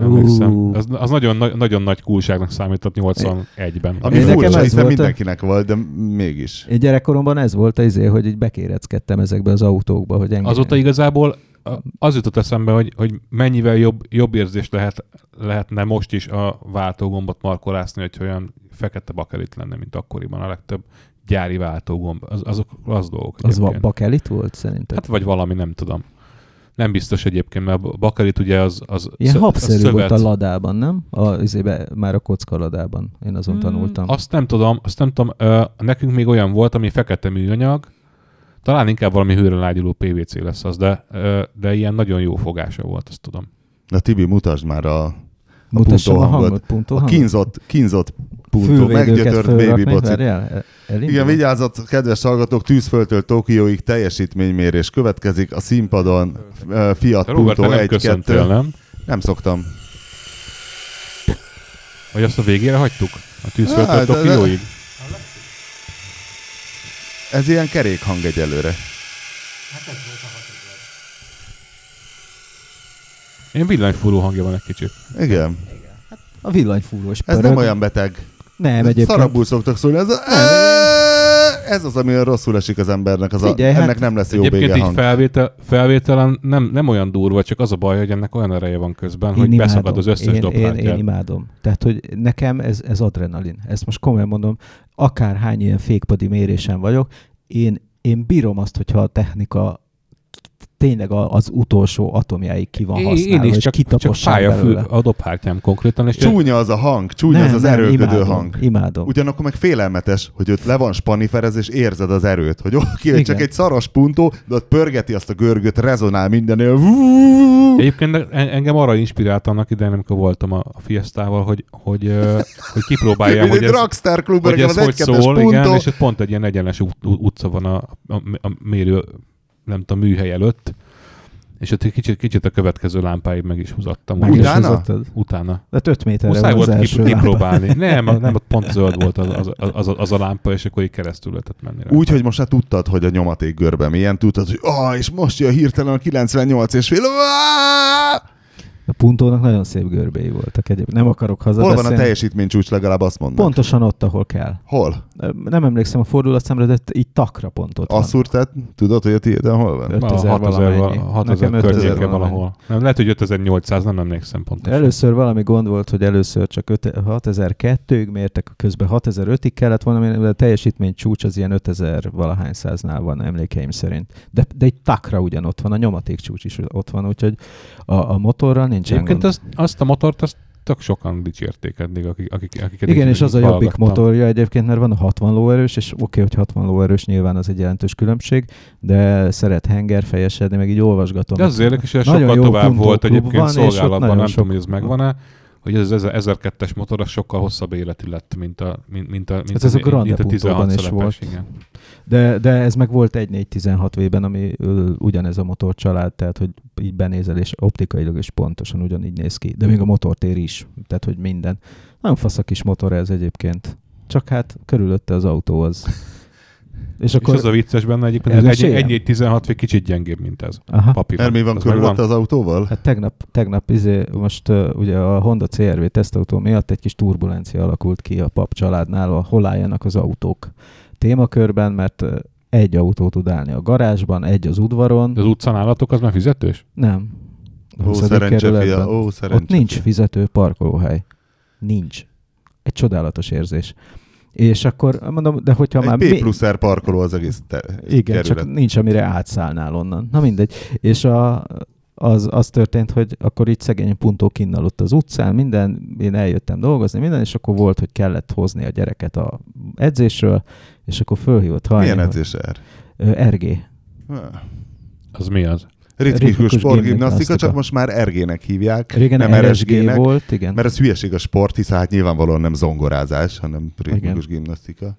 S3: emlékszem. Az, az nagyon, nagy- nagyon nagy kulságnak számított 81-ben.
S1: Ami
S2: Én nekem
S1: furcsa,
S2: ez volt
S1: mindenkinek volt, de mégis.
S2: Én gyerekkoromban ez volt az izé, hogy így bekéreckedtem ezekbe az autókba, hogy engem...
S3: Azóta igazából az jutott eszembe, hogy, hogy mennyivel jobb, jobb érzés lehet, lehetne most is a váltógombot markolászni, hogy olyan fekete bakelit lenne, mint akkoriban a legtöbb gyári váltógomb. Az, azok az dolgok.
S2: Az va-
S3: egyébként.
S2: bakelit volt szerintem?
S3: Hát vagy valami, nem tudom. Nem biztos egyébként, mert a bakelit ugye az, az
S2: Ilyen
S3: szö-
S2: habszerű
S3: az
S2: volt a ladában, nem? A, izébe, már a kocka ladában. Én azon
S3: Hmm,
S2: tanultam.
S3: Azt nem tudom, azt nem tudom. Ö, nekünk még olyan volt, ami fekete műanyag, talán inkább valami hőre lágyuló PVC lesz az, de, ö, de ilyen nagyon jó fogása volt, azt tudom.
S1: Na Tibi, mutasd már a,
S2: Mutassam a
S1: puntóhangot.
S2: hangot, puntó
S1: a
S2: hangot.
S1: kínzott, kínzott
S2: Fülvédőket
S1: meggyötört baby
S2: fölrakni,
S1: boci.
S2: várjál, el- elindul?
S1: Igen, vigyázzat, kedves hallgatók, tűzföldtől Tokióig teljesítménymérés következik a színpadon Fiat
S3: Te Robert,
S1: Punto
S3: nem
S1: 1
S3: köszöntél,
S1: 2
S3: nem?
S1: Nem szoktam.
S3: Vagy azt a végére hagytuk? A
S1: Hát,
S3: tűzföldtől
S1: de-
S3: Tokióig?
S1: Ez ilyen kerékhang egyelőre.
S3: Én villanyfúró hangja van egy kicsit.
S1: Igen.
S2: A villanyfúrós
S1: Ez nem olyan beteg.
S2: Nem, egyébként.
S1: Szarabul szoktak szólni. Ez a... ez az, ami rosszul esik az embernek, az
S2: Figyelj,
S1: a,
S2: hát
S1: ennek nem lesz jó
S3: Egyébként
S1: vége
S3: így
S1: hang.
S3: felvétel, felvételen nem, nem olyan durva, csak az a baj, hogy ennek olyan ereje van közben,
S2: Én
S3: hogy
S2: imádom.
S3: beszakad az összes
S2: én, én, én imádom. Tehát, hogy nekem ez, ez adrenalin. Ezt most komolyan mondom, akárhány ilyen fékpadi mérésen vagyok, én, én bírom azt, hogyha a technika tényleg az utolsó atomjáig ki van használva,
S3: én is
S2: és
S3: csak, csak fáj a, fű,
S2: belőle.
S3: a dobhártyám konkrétan, és
S1: Csúnya az a hang, csúnya az az erőlködő
S2: imádom,
S1: hang.
S2: Imádom.
S1: Ugyanakkor meg félelmetes, hogy ott le van spaniferez, és érzed az erőt, hogy oké, okay, csak egy szaros puntó, de ott pörgeti azt a görgöt, rezonál mindennél.
S3: Egyébként en- engem arra inspirált annak idején, amikor voltam a Fiestával, hogy, hogy, hogy kipróbáljam, hogy
S1: egy
S3: ez,
S1: klub,
S3: hogy ez
S1: az
S3: hogy szól, igen, és ott pont egy ilyen egyenes ut- ut- utca van a, a, a mérő, nem tudom, műhely előtt, és ott egy kicsit, kicsit a következő lámpáig meg is húzattam.
S2: Meg
S3: úgy,
S2: is
S1: Utána?
S3: Utána.
S2: De 5 méterre
S3: Muszáj volt
S2: első
S3: kip- kipróbálni. Nem, nem, ott pont zöld volt az, az, az, az, az a lámpa, és akkor így keresztül lehetett menni rá.
S1: Úgy, hogy most már tudtad, hogy a nyomaték görbe milyen, tudtad, hogy ah, és most jön hirtelen a 98 és fél.
S2: A puntónak nagyon szép görbéi voltak egyébként. Nem akarok
S1: Hol
S2: hazabeszélni.
S1: van a teljesítmény csúcs, legalább azt mondom.
S2: Pontosan ott, ahol kell.
S1: Hol?
S2: Nem emlékszem a fordulatszámra, de így takra pont ott van.
S1: Asszúr, tehát tudod, hogy a tiéden hol van?
S2: 5000
S3: 6000
S2: valamennyi.
S3: 6000
S2: Nekem 5000
S3: környéke valahol. Nem, lehet, hogy 5800, nem emlékszem pontosan.
S2: Először valami gond volt, hogy először csak öt- 6002-ig mértek, közben 6005-ig kellett volna, de a teljesítmény csúcs az ilyen 5000 valahány száznál van emlékeim szerint. De, de egy takra ugyanott van, a nyomaték csúcs is ott van, úgyhogy a, a motorral nincsen
S3: Egyébként
S2: gond.
S3: azt, azt a motort, azt tök sokan dicsérték eddig, akik, akik, akiket
S2: Igen, és az a jobbik motorja egyébként, mert van a 60 lóerős, és oké, okay, hogy 60 lóerős nyilván az egy jelentős különbség, de szeret hengerfejesedni, meg így olvasgatom.
S3: De az érdekes, hogy sokkal
S2: jó
S3: tovább volt egyébként
S2: van,
S3: szolgálatban, nem
S2: sok-
S3: tudom, hogy ez megvan-e, hogy ez az 1002-es motor az sokkal hosszabb életű lett, mint a, mint, mint a, mint
S2: Hát ez a Grande
S3: mint a
S2: Puntóban
S3: 16
S2: is volt.
S3: Igen.
S2: De, de ez meg volt egy 416 V-ben, ami ugyanez a motor család, tehát hogy így benézel, és optikailag is pontosan ugyanígy néz ki. De még a motortér is, tehát hogy minden. Nagyon fasz a kis motor ez egyébként. Csak hát körülötte az autó az. És
S3: És
S2: akkor...
S3: az a vicces benne egyébként, hogy egy,
S2: Elmeséljem?
S3: egy 16 vagy kicsit gyengébb, mint ez.
S2: Aha.
S3: Papíron.
S1: Mert mi van
S3: Az
S1: körülött
S3: megvan?
S1: az autóval?
S2: Hát tegnap, tegnap izé, most uh, ugye a Honda CRV tesztautó miatt egy kis turbulencia alakult ki a pap családnál, a hol álljanak az autók témakörben, mert uh, egy autó tud állni a garázsban, egy az udvaron.
S3: De az utcán állatok az már fizetős?
S2: Nem.
S1: Ó,
S2: 20.
S1: szerencse fia, ó, szerencse
S2: Ott nincs fizető parkolóhely. Nincs. Egy csodálatos érzés. És akkor mondom, de hogyha már...
S1: Egy
S2: mi-
S1: P plusz R parkoló az egész te-
S2: Igen,
S1: kerület.
S2: csak nincs, amire átszállnál onnan. Na mindegy. És a, az, az történt, hogy akkor így szegény puntó kinnal ott az utcán, minden, én eljöttem dolgozni, minden, és akkor volt, hogy kellett hozni a gyereket a edzésről, és akkor fölhívott hajni.
S1: Milyen
S2: hogy-
S1: edzés R?
S2: Ö, RG.
S3: Az mi az?
S1: Ritmikus
S2: Ritmikus
S1: sportgimnasztika,
S2: gimnasztika.
S1: csak most már RG-nek hívják.
S2: Régen
S1: nem
S2: RSG volt, igen.
S1: Mert ez hülyeség a sport, hiszen hát nyilvánvalóan nem zongorázás, hanem ritmikus gimnasztika.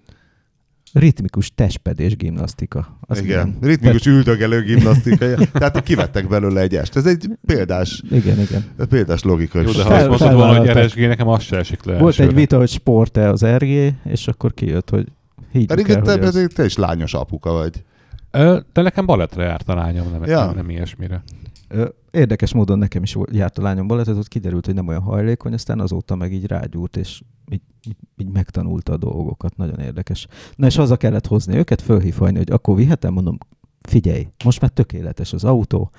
S2: Ritmikus testpedés gimnasztika. Az
S1: Igen,
S2: milyen?
S1: ritmikus üldögelő gimnasztika. Tehát kivettek belőle egy est. Ez egy példás,
S2: Igen, igen.
S1: példás logika.
S3: Jó, de ha azt mondtad volna, hogy. RSG, nekem az se esik le
S2: Volt
S3: elsőre.
S2: egy vita, hogy sport-e az RG, és akkor kijött, hogy higgyük
S1: Pedig
S2: el,
S1: te,
S2: hogy az...
S1: te, te is lányos apuka vagy.
S3: Ö, De nekem balettre járt a lányom, nem,
S1: Ja.
S3: nem, nem ilyesmire.
S2: Ö, Érdekes módon nekem is járt a lányom balettet, ott kiderült, hogy nem olyan hajlékony, aztán azóta meg így rágyúrt, és így, így, így megtanulta a dolgokat. Nagyon érdekes. Na és haza kellett hozni őket, fölhívni, hogy akkor vihetem, mondom, figyelj, most már tökéletes az autó,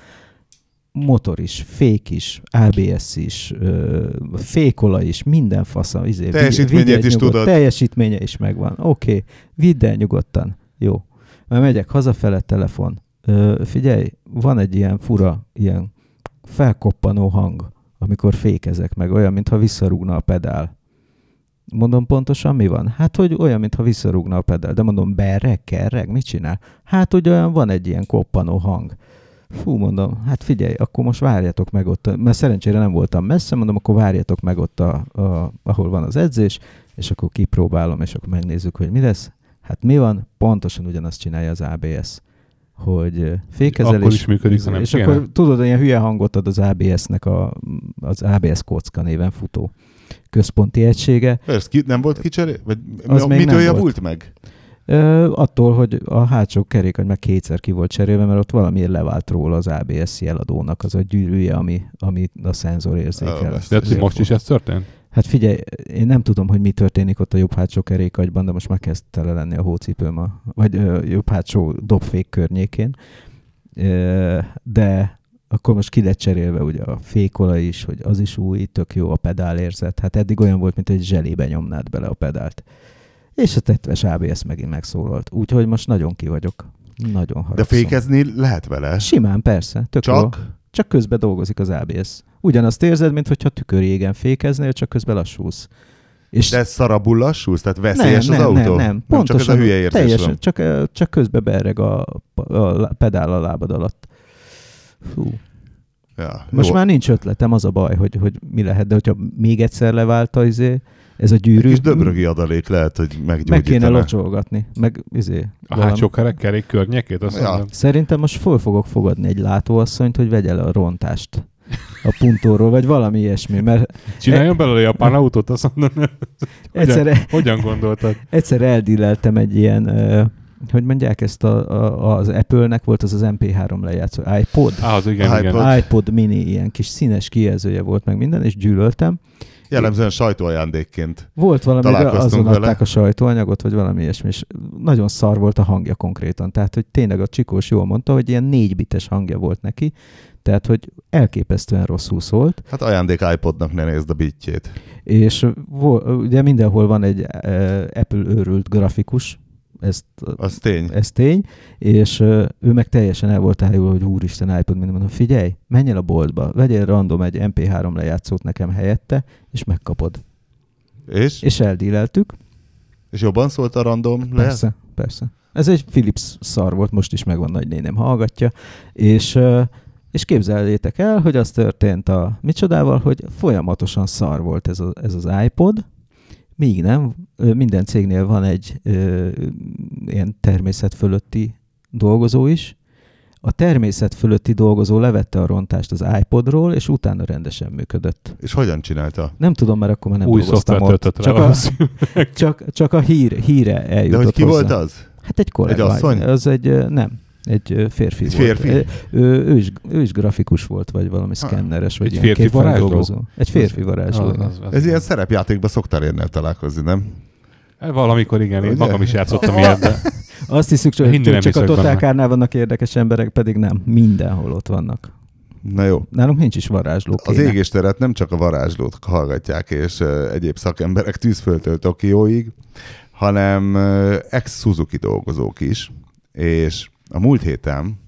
S2: motor is, fék is, ABS is, ö, fékola is, minden fasza. Izé, vigy-
S1: Teljesítményét
S2: vigyed
S1: is
S2: nyugodt-
S1: tudod.
S2: Teljesítménye is megvan. Oké, okay. vidd el nyugodtan. Jó. Mert megyek hazafele, telefon. Ö, figyelj, van egy ilyen fura, ilyen felkoppanó hang, amikor fékezek meg, olyan, mintha visszarúgna a pedál. Mondom pontosan mi van? Hát, hogy olyan, mintha visszarúgna a pedál. De mondom, berreg, kerreg, mit csinál? Hát, hogy olyan van egy ilyen koppanó hang. Fú, mondom, hát figyelj, akkor most várjatok meg ott, mert szerencsére nem voltam messze, mondom, akkor várjatok meg ott, a, a, ahol van az edzés, és akkor kipróbálom, és akkor megnézzük, hogy mi lesz. Hát mi van? Pontosan ugyanazt csinálja az ABS, hogy ö, fékezelés.
S3: Akkor is működik, ha nem
S2: És
S3: kéne.
S2: akkor tudod, ilyen hülye hangot ad az ABS-nek a, az ABS kocka néven futó központi egysége.
S1: Ez ki, nem volt kicseré? Vagy
S2: Az még
S1: mitől javult meg?
S2: Ö, attól, hogy a hátsó kerék meg kétszer ki volt cserélve, mert ott valamiért levált róla az ABS jeladónak az a gyűrűje, ami, ami a szenzor érzékel.
S1: basszus.
S3: De hogy most is ez történt?
S2: Hát figyelj, én nem tudom, hogy mi történik ott a jobb hátsó kerékagyban, de most már kezd tele lenni a hócipőm, a, vagy ö, jobb hátsó dobfék környékén. Ö, de akkor most ki lett cserélve ugye a fékola is, hogy az is új, tök jó a pedálérzet. Hát eddig olyan volt, mint egy zselébe nyomnád bele a pedált. És a tetves ABS megint megszólalt. Úgyhogy most nagyon ki vagyok. Nagyon haragszom.
S1: De fékezni lehet vele?
S2: Simán, persze. Tök jó.
S1: Csak?
S2: Csak közben dolgozik az ABS. Ugyanazt érzed, mintha tükörjégen fékeznél, csak közben lassulsz. És
S1: De szarabul lassulsz? Tehát veszélyes
S2: nem,
S1: az
S2: nem,
S1: autó?
S2: Nem, nem, Pontosan,
S1: csak ez a hülye érzés
S2: teljesen,
S1: van.
S2: Csak, csak közben bereg a, a pedál a lábad alatt. Fú.
S1: Ja,
S2: Most
S1: jó.
S2: már nincs ötletem, az a baj, hogy, hogy mi lehet, de hogyha még egyszer levált a, izé, ez a
S1: Egy
S2: gyűrű,
S1: kis döbrögi adalék lehet, hogy
S2: meg kéne
S1: meggyógyítana.
S2: locsolgatni, meg izé,
S3: A hátsó kerek, kerék környékét? Azt
S1: Ja.
S3: mondom.
S2: Szerintem most föl fogok fogadni egy látóasszonyt, hogy vegye le a rontást a puntóról, vagy valami ilyesmi, mert
S3: Csináljon belőle japán autót, azt mondom. Hogyan,
S2: egyszer,
S3: hogyan gondoltad?
S2: egyszer eldilleltem egy ilyen, hogy mondják ezt a, a, az Apple-nek volt az az MP3 lejátszó iPod,
S3: Á, az igen, igen.
S1: iPod.
S2: iPod mini, ilyen kis színes kijelzője volt meg minden, és gyűlöltem.
S1: Jellemzően sajtóajándékként.
S2: Volt valami, azon
S1: vele.
S2: adták a sajtóanyagot, vagy valami ilyesmi, és nagyon szar volt a hangja konkrétan. Tehát, hogy tényleg a Csikós jól mondta, hogy ilyen négy bites hangja volt neki, tehát, hogy elképesztően rosszul szólt,
S1: Hát ajándék iPodnak ne nézd a bitjét.
S2: és ugye mindenhol van egy uh, Apple őrült grafikus, ezt,
S1: Az tény.
S2: ez tény, és uh, ő meg teljesen el volt ájulva, hogy úristen iPod, minden mondom, figyelj, menj el a boltba, vegyél random egy MP3 lejátszót nekem helyette, és megkapod.
S1: És?
S2: És eldíleltük,
S1: És jobban szólt a random? Lehet?
S2: Persze, persze. Ez egy Philips szar volt, most is megvan, nagynénem hallgatja, és, ö, és képzeljétek el, hogy az történt a micsodával, hogy folyamatosan szar volt ez, a, ez az iPod, míg nem, minden cégnél van egy ö, ilyen természet fölötti dolgozó is, a természet fölötti dolgozó levette a rontást az iPodról, és utána rendesen működött.
S1: És hogyan csinálta?
S2: Nem tudom, mert akkor már nem
S3: Új
S2: dolgoztam ott.
S3: rá.
S2: Csak a, csak, csak a hír, híre eljutott
S1: De hogy ki
S2: hozzá.
S1: volt az?
S2: Hát egy kollega.
S1: Egy asszony?
S2: Az egy, nem, egy férfi
S1: Egy
S2: volt.
S1: férfi?
S2: Ö, Ő, ő, is, ő is grafikus volt, vagy valami szkenneres, vagy
S3: Egy
S2: ilyen
S3: férfi varázsló?
S2: Egy férfi varázsló,
S3: Az- az- az-
S1: Ez ilyen szerepjátékban szoktál érnél találkozni, nem?
S3: Valamikor igen, én magam is játszottam ilyet, de
S2: Azt hiszük, hogy
S3: nem
S2: csak a totálkárnál vannak érdekes emberek, pedig nem. Mindenhol ott vannak.
S1: Na jó.
S2: Nálunk nincs is varázsló.
S1: Az égésteret nem csak a varázslót hallgatják, és egyéb szakemberek tűzföldtől Tokióig, hanem ex-Suzuki dolgozók is, és a múlt héten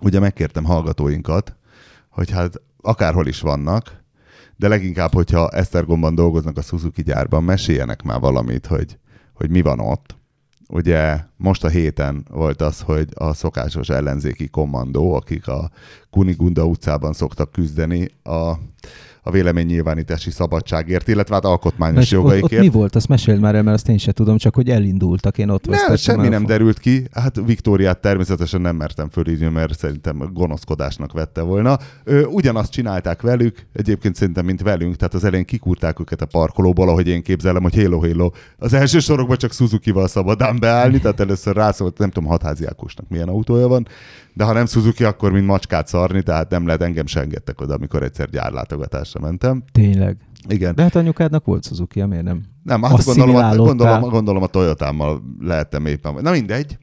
S1: ugye megkértem hallgatóinkat, hogy hát akárhol is vannak, de leginkább, hogyha Esztergomban dolgoznak a Suzuki gyárban, meséljenek már valamit, hogy, hogy mi van ott. Ugye most a héten volt az, hogy a szokásos ellenzéki kommandó, akik a Kunigunda utcában szoktak küzdeni a, a véleménynyilvánítási szabadságért, illetve hát alkotmányos
S2: És ott, ott
S1: jogaikért.
S2: mi volt? Azt meséld már el, mert azt én sem tudom, csak hogy elindultak, én ott
S1: Nem, semmi nem
S2: fo-
S1: derült ki. Hát Viktóriát természetesen nem mertem fölírni, mert szerintem gonoszkodásnak vette volna. Ö, ugyanazt csinálták velük, egyébként szerintem, mint velünk, tehát az elején kikúrták őket a parkolóból, ahogy én képzelem, hogy hélo hélo. Az első sorokban csak Suzuki-val szabadán beállni, tehát először rászólt, nem tudom, hatházi Ákosnak milyen autója van, de ha nem Suzuki, akkor mint macskát szarni, tehát nem lehet, engem se engedtek oda, amikor egyszer gyárlátogatásra mentem.
S2: Tényleg.
S1: Igen.
S2: De hát anyukádnak volt Suzuki, miért nem?
S1: Nem, hát gondolom, a- gondolom, gondolom a Toyotámmal lehettem éppen. Na mindegy,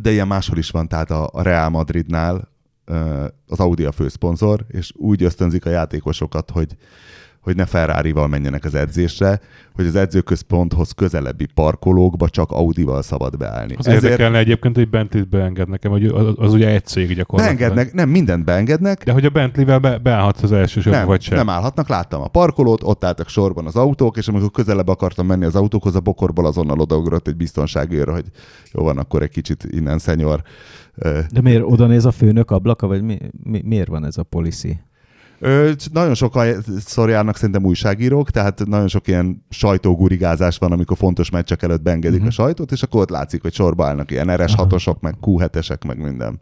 S1: de ilyen máshol is van, tehát a, Real Madridnál az Audi a főszponzor, és úgy ösztönzik a játékosokat, hogy hogy ne Ferrari-val menjenek az edzésre, hogy az edzőközponthoz közelebbi parkolókba csak Audival szabad beállni.
S3: az érdekelne egyébként, hogy Bentley-t beenged nekem, hogy az, az ugye egy cég gyakorlatilag.
S1: beengednek, nem mindent beengednek,
S3: De hogy a Bentley-vel be, beállhatsz az első sorba,
S1: nem,
S3: vagy sem.
S1: nem állhatnak, láttam a parkolót, ott álltak sorban az autók, és amikor közelebb akartam menni az autókhoz, a bokorból azonnal odaugrott egy biztonsági őr, hogy jó van, akkor egy kicsit innen, szenyor.
S2: De miért oda néz a főnök ablaka, vagy mi, mi, miért van ez a policy?
S1: Ö, nagyon sokan járnak szerintem újságírók, tehát nagyon sok ilyen sajtógurigázás van, amikor fontos meccsek előtt beengedik uh-huh. a sajtót, és akkor ott látszik, hogy sorba állnak ilyen RS6-osok, meg Q7-esek, meg minden.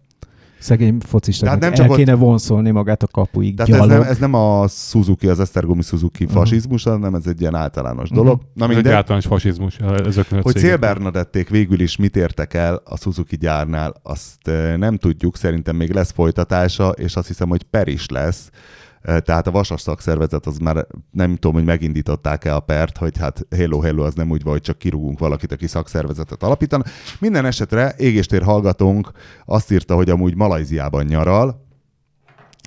S2: Szegény focistáknak
S1: Tehát nem
S2: nem
S1: csak
S2: el
S1: ott-
S2: kéne vonszolni magát a kapuig.
S1: Tehát ez nem, ez nem a Suzuki, az Esztergomi Suzuki
S2: Mhm.
S1: fasizmus, hanem ez egy ilyen általános
S2: Mhm.
S1: dolog. Na
S3: Ez egy
S1: mindegy.
S3: általános fasizmus ezeknél a
S1: Hogy. Szélbernadették végül is mit értek el a Suzuki gyárnál, azt eh, nem tudjuk, szerintem még lesz folytatása, és azt hiszem, hogy per is lesz. Tehát a vasas szakszervezet az már nem tudom, hogy megindították-e a pert, hogy hát hello, hello, az nem úgy van, hogy csak kirúgunk valakit, aki szakszervezetet alapítan. Minden esetre égéstér hallgatónk azt írta, hogy amúgy Malajziában nyaral,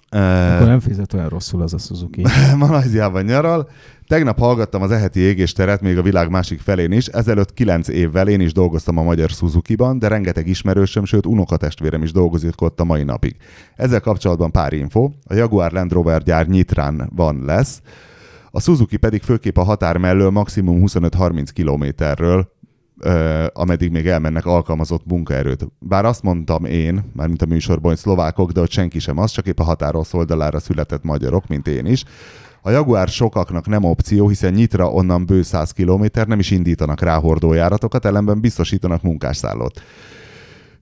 S2: akkor nem fizet olyan rosszul az a Suzuki.
S1: Malajziában nyaral. Tegnap hallgattam az eheti égésteret még a világ másik felén is. Ezelőtt kilenc évvel én is dolgoztam a magyar Suzuki-ban, de rengeteg ismerősöm, sőt unokatestvérem is dolgozik ott a mai napig. Ezzel kapcsolatban pár info. A Jaguar Land Rover gyár Nyitrán van lesz, a Suzuki pedig főképp a határ mellől maximum 25-30 kilométerről ameddig még elmennek alkalmazott munkaerőt. Bár azt mondtam én, már mint a műsorban, hogy szlovákok, de hogy senki sem az, csak épp a határos oldalára született magyarok, mint én is. A Jaguar sokaknak nem opció, hiszen nyitra onnan bő 100 km, nem is indítanak rá hordójáratokat, ellenben biztosítanak munkásszállót.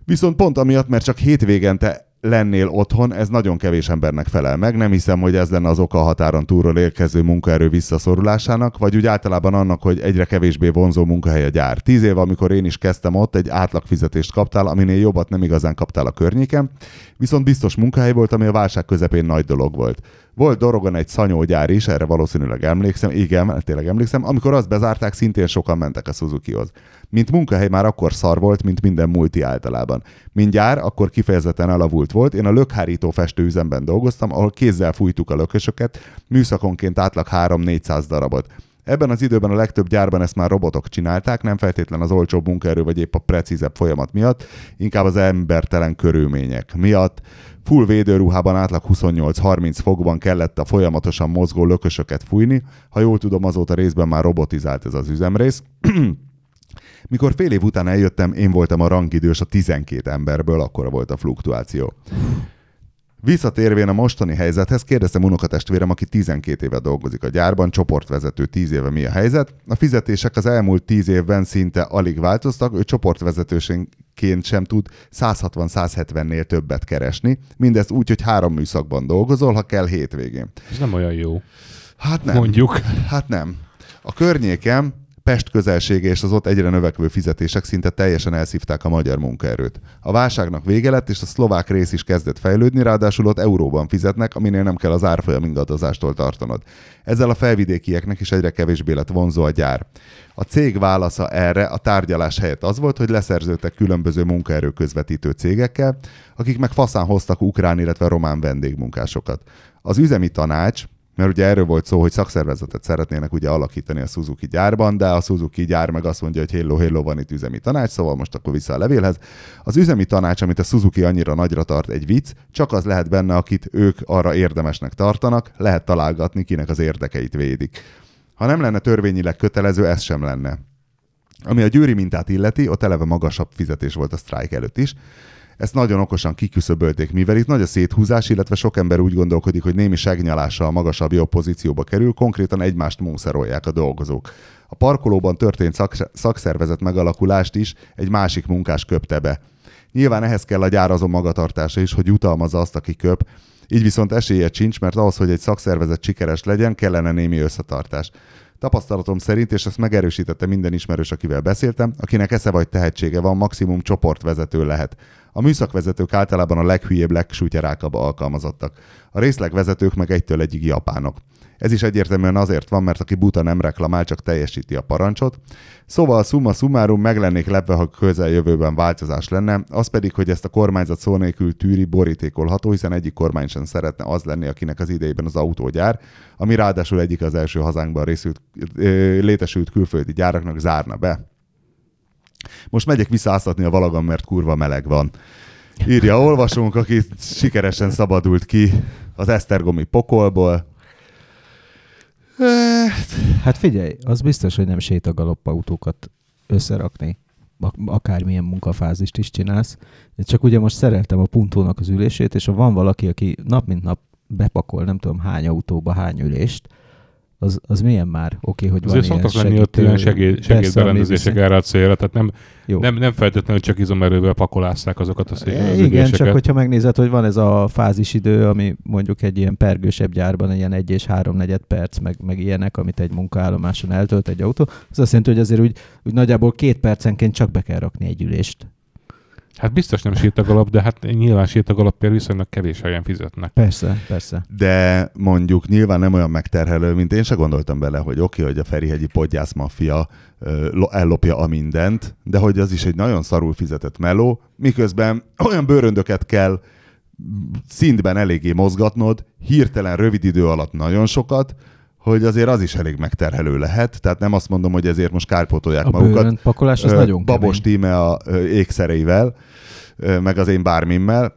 S1: Viszont pont amiatt, mert csak hétvégente lennél otthon, ez nagyon kevés embernek felel meg. Nem hiszem, hogy ez lenne az oka a határon túlról érkező munkaerő visszaszorulásának, vagy úgy általában annak, hogy egyre kevésbé vonzó munkahely a gyár. Tíz év, amikor én is kezdtem ott, egy átlagfizetést kaptál, aminél jobbat nem igazán kaptál a környéken, viszont biztos munkahely volt, ami a válság közepén nagy dolog volt. Volt Dorogon egy szanyógyár is, erre valószínűleg emlékszem, igen, tényleg emlékszem, amikor azt bezárták, szintén sokan mentek a Suzukihoz. Mint munkahely már akkor szar volt, mint minden multi általában. Mint gyár, akkor kifejezetten elavult volt. Én a lökhárító festőüzemben dolgoztam, ahol kézzel fújtuk a lökösöket, műszakonként átlag 3-400 darabot. Ebben az időben a legtöbb gyárban ezt már robotok csinálták, nem feltétlen az olcsó munkaerő vagy épp a precízebb folyamat miatt, inkább az embertelen körülmények miatt. Full védőruhában átlag 28-30 fokban kellett a folyamatosan mozgó lökösöket fújni. Ha jól tudom, azóta részben már robotizált ez az üzemrész. Mikor fél év után eljöttem, én voltam a rangidős a 12 emberből, akkor volt a fluktuáció. Visszatérvén a mostani helyzethez kérdeztem unokatestvérem, aki 12 éve dolgozik a gyárban, csoportvezető 10 éve mi a helyzet. A fizetések az elmúlt 10 évben szinte alig változtak, ő csoportvezetőségként sem tud 160-170-nél többet keresni. Mindezt úgy, hogy három műszakban dolgozol, ha kell hétvégén.
S3: Ez nem olyan jó.
S1: Hát nem.
S3: Mondjuk.
S1: Hát nem. A környékem Pest közelsége és az ott egyre növekvő fizetések szinte teljesen elszívták a magyar munkaerőt. A válságnak vége lett, és a szlovák rész is kezdett fejlődni, ráadásul ott euróban fizetnek, aminél nem kell az árfolyam ingadozástól tartanod. Ezzel a felvidékieknek is egyre kevésbé lett vonzó a gyár. A cég válasza erre a tárgyalás helyett az volt, hogy leszerződtek különböző munkaerő közvetítő cégekkel, akik meg faszán hoztak ukrán, illetve román vendégmunkásokat. Az üzemi tanács, mert ugye erről volt szó, hogy szakszervezetet szeretnének ugye alakítani a Suzuki gyárban, de a Suzuki gyár meg azt mondja, hogy hello, hello, van itt üzemi tanács, szóval most akkor vissza a levélhez. Az üzemi tanács, amit a Suzuki annyira nagyra tart egy vicc, csak az lehet benne, akit ők arra érdemesnek tartanak, lehet találgatni, kinek az érdekeit védik. Ha nem lenne törvényileg kötelező, ez sem lenne. Ami a győri mintát illeti, ott eleve magasabb fizetés volt a sztrájk előtt is, ezt nagyon okosan kiküszöbölték, mivel itt nagy a széthúzás, illetve sok ember úgy gondolkodik, hogy némi segnyalással magasabb jobb pozícióba kerül, konkrétan egymást mószerolják a dolgozók. A parkolóban történt szak- szakszervezet megalakulást is egy másik munkás köpte be. Nyilván ehhez kell a gyárazó magatartása is, hogy jutalmazza azt, aki köp, így viszont esélye sincs, mert ahhoz, hogy egy szakszervezet sikeres legyen, kellene némi összetartás. Tapasztalatom szerint, és ezt megerősítette minden ismerős, akivel beszéltem, akinek esze vagy tehetsége van, maximum csoportvezető lehet. A műszakvezetők általában a leghülyébb, legsútyarákabb alkalmazottak. A részlegvezetők meg egytől egyig japánok. Ez is egyértelműen azért van, mert aki buta nem reklamál, csak teljesíti a parancsot. Szóval summa summarum meg lennék lepve, ha közeljövőben változás lenne, az pedig, hogy ezt a kormányzat szó nélkül tűri, borítékolható, hiszen egyik kormány sem szeretne az lenni, akinek az idejében az autógyár, ami ráadásul egyik az első hazánkban részült, létesült külföldi gyáraknak zárna be. Most megyek visszaáztatni a valagan, mert kurva meleg van. Írja olvasónk, aki sikeresen szabadult ki az Esztergomi pokolból.
S2: Hát figyelj, az biztos, hogy nem sétagalop autókat összerakni akármilyen munkafázist is csinálsz. Csak ugye most szereltem a puntónak az ülését, és ha van valaki, aki nap mint nap bepakol nem tudom hány autóba hány ülést, az, az milyen már? Oké, okay, hogy
S3: Azért
S2: van
S3: szoktak lenni ott ilyen segéd, segédberendezések erre a célra, tehát nem, Nem, nem feltétlenül csak izomerővel pakolásszák azokat a szépen
S2: Igen, csak hogyha megnézed, hogy van ez a fázisidő, ami mondjuk egy ilyen pergősebb gyárban, ilyen egy és három negyed perc, meg, meg ilyenek, amit egy munkaállomáson eltölt egy autó, az azt jelenti, hogy azért úgy, úgy nagyjából két percenként csak be kell rakni egy ülést.
S3: Hát biztos nem sétagalap, de hát nyilván sétagalapért viszonylag kevés helyen fizetnek.
S2: Persze, persze.
S1: De mondjuk nyilván nem olyan megterhelő, mint én se gondoltam bele, hogy oké, okay, hogy a Ferihegyi podgyász maffia lo- ellopja a mindent, de hogy az is egy nagyon szarul fizetett meló, miközben olyan bőröndöket kell szintben eléggé mozgatnod, hirtelen rövid idő alatt nagyon sokat, hogy azért az is elég megterhelő lehet. Tehát nem azt mondom, hogy ezért most kárpótolják
S2: A
S1: magukat.
S2: bőröntpakolás az
S1: Ö,
S2: nagyon
S1: Babos
S2: kemény.
S1: tíme a ö, ékszereivel, ö, meg az én bármimmel.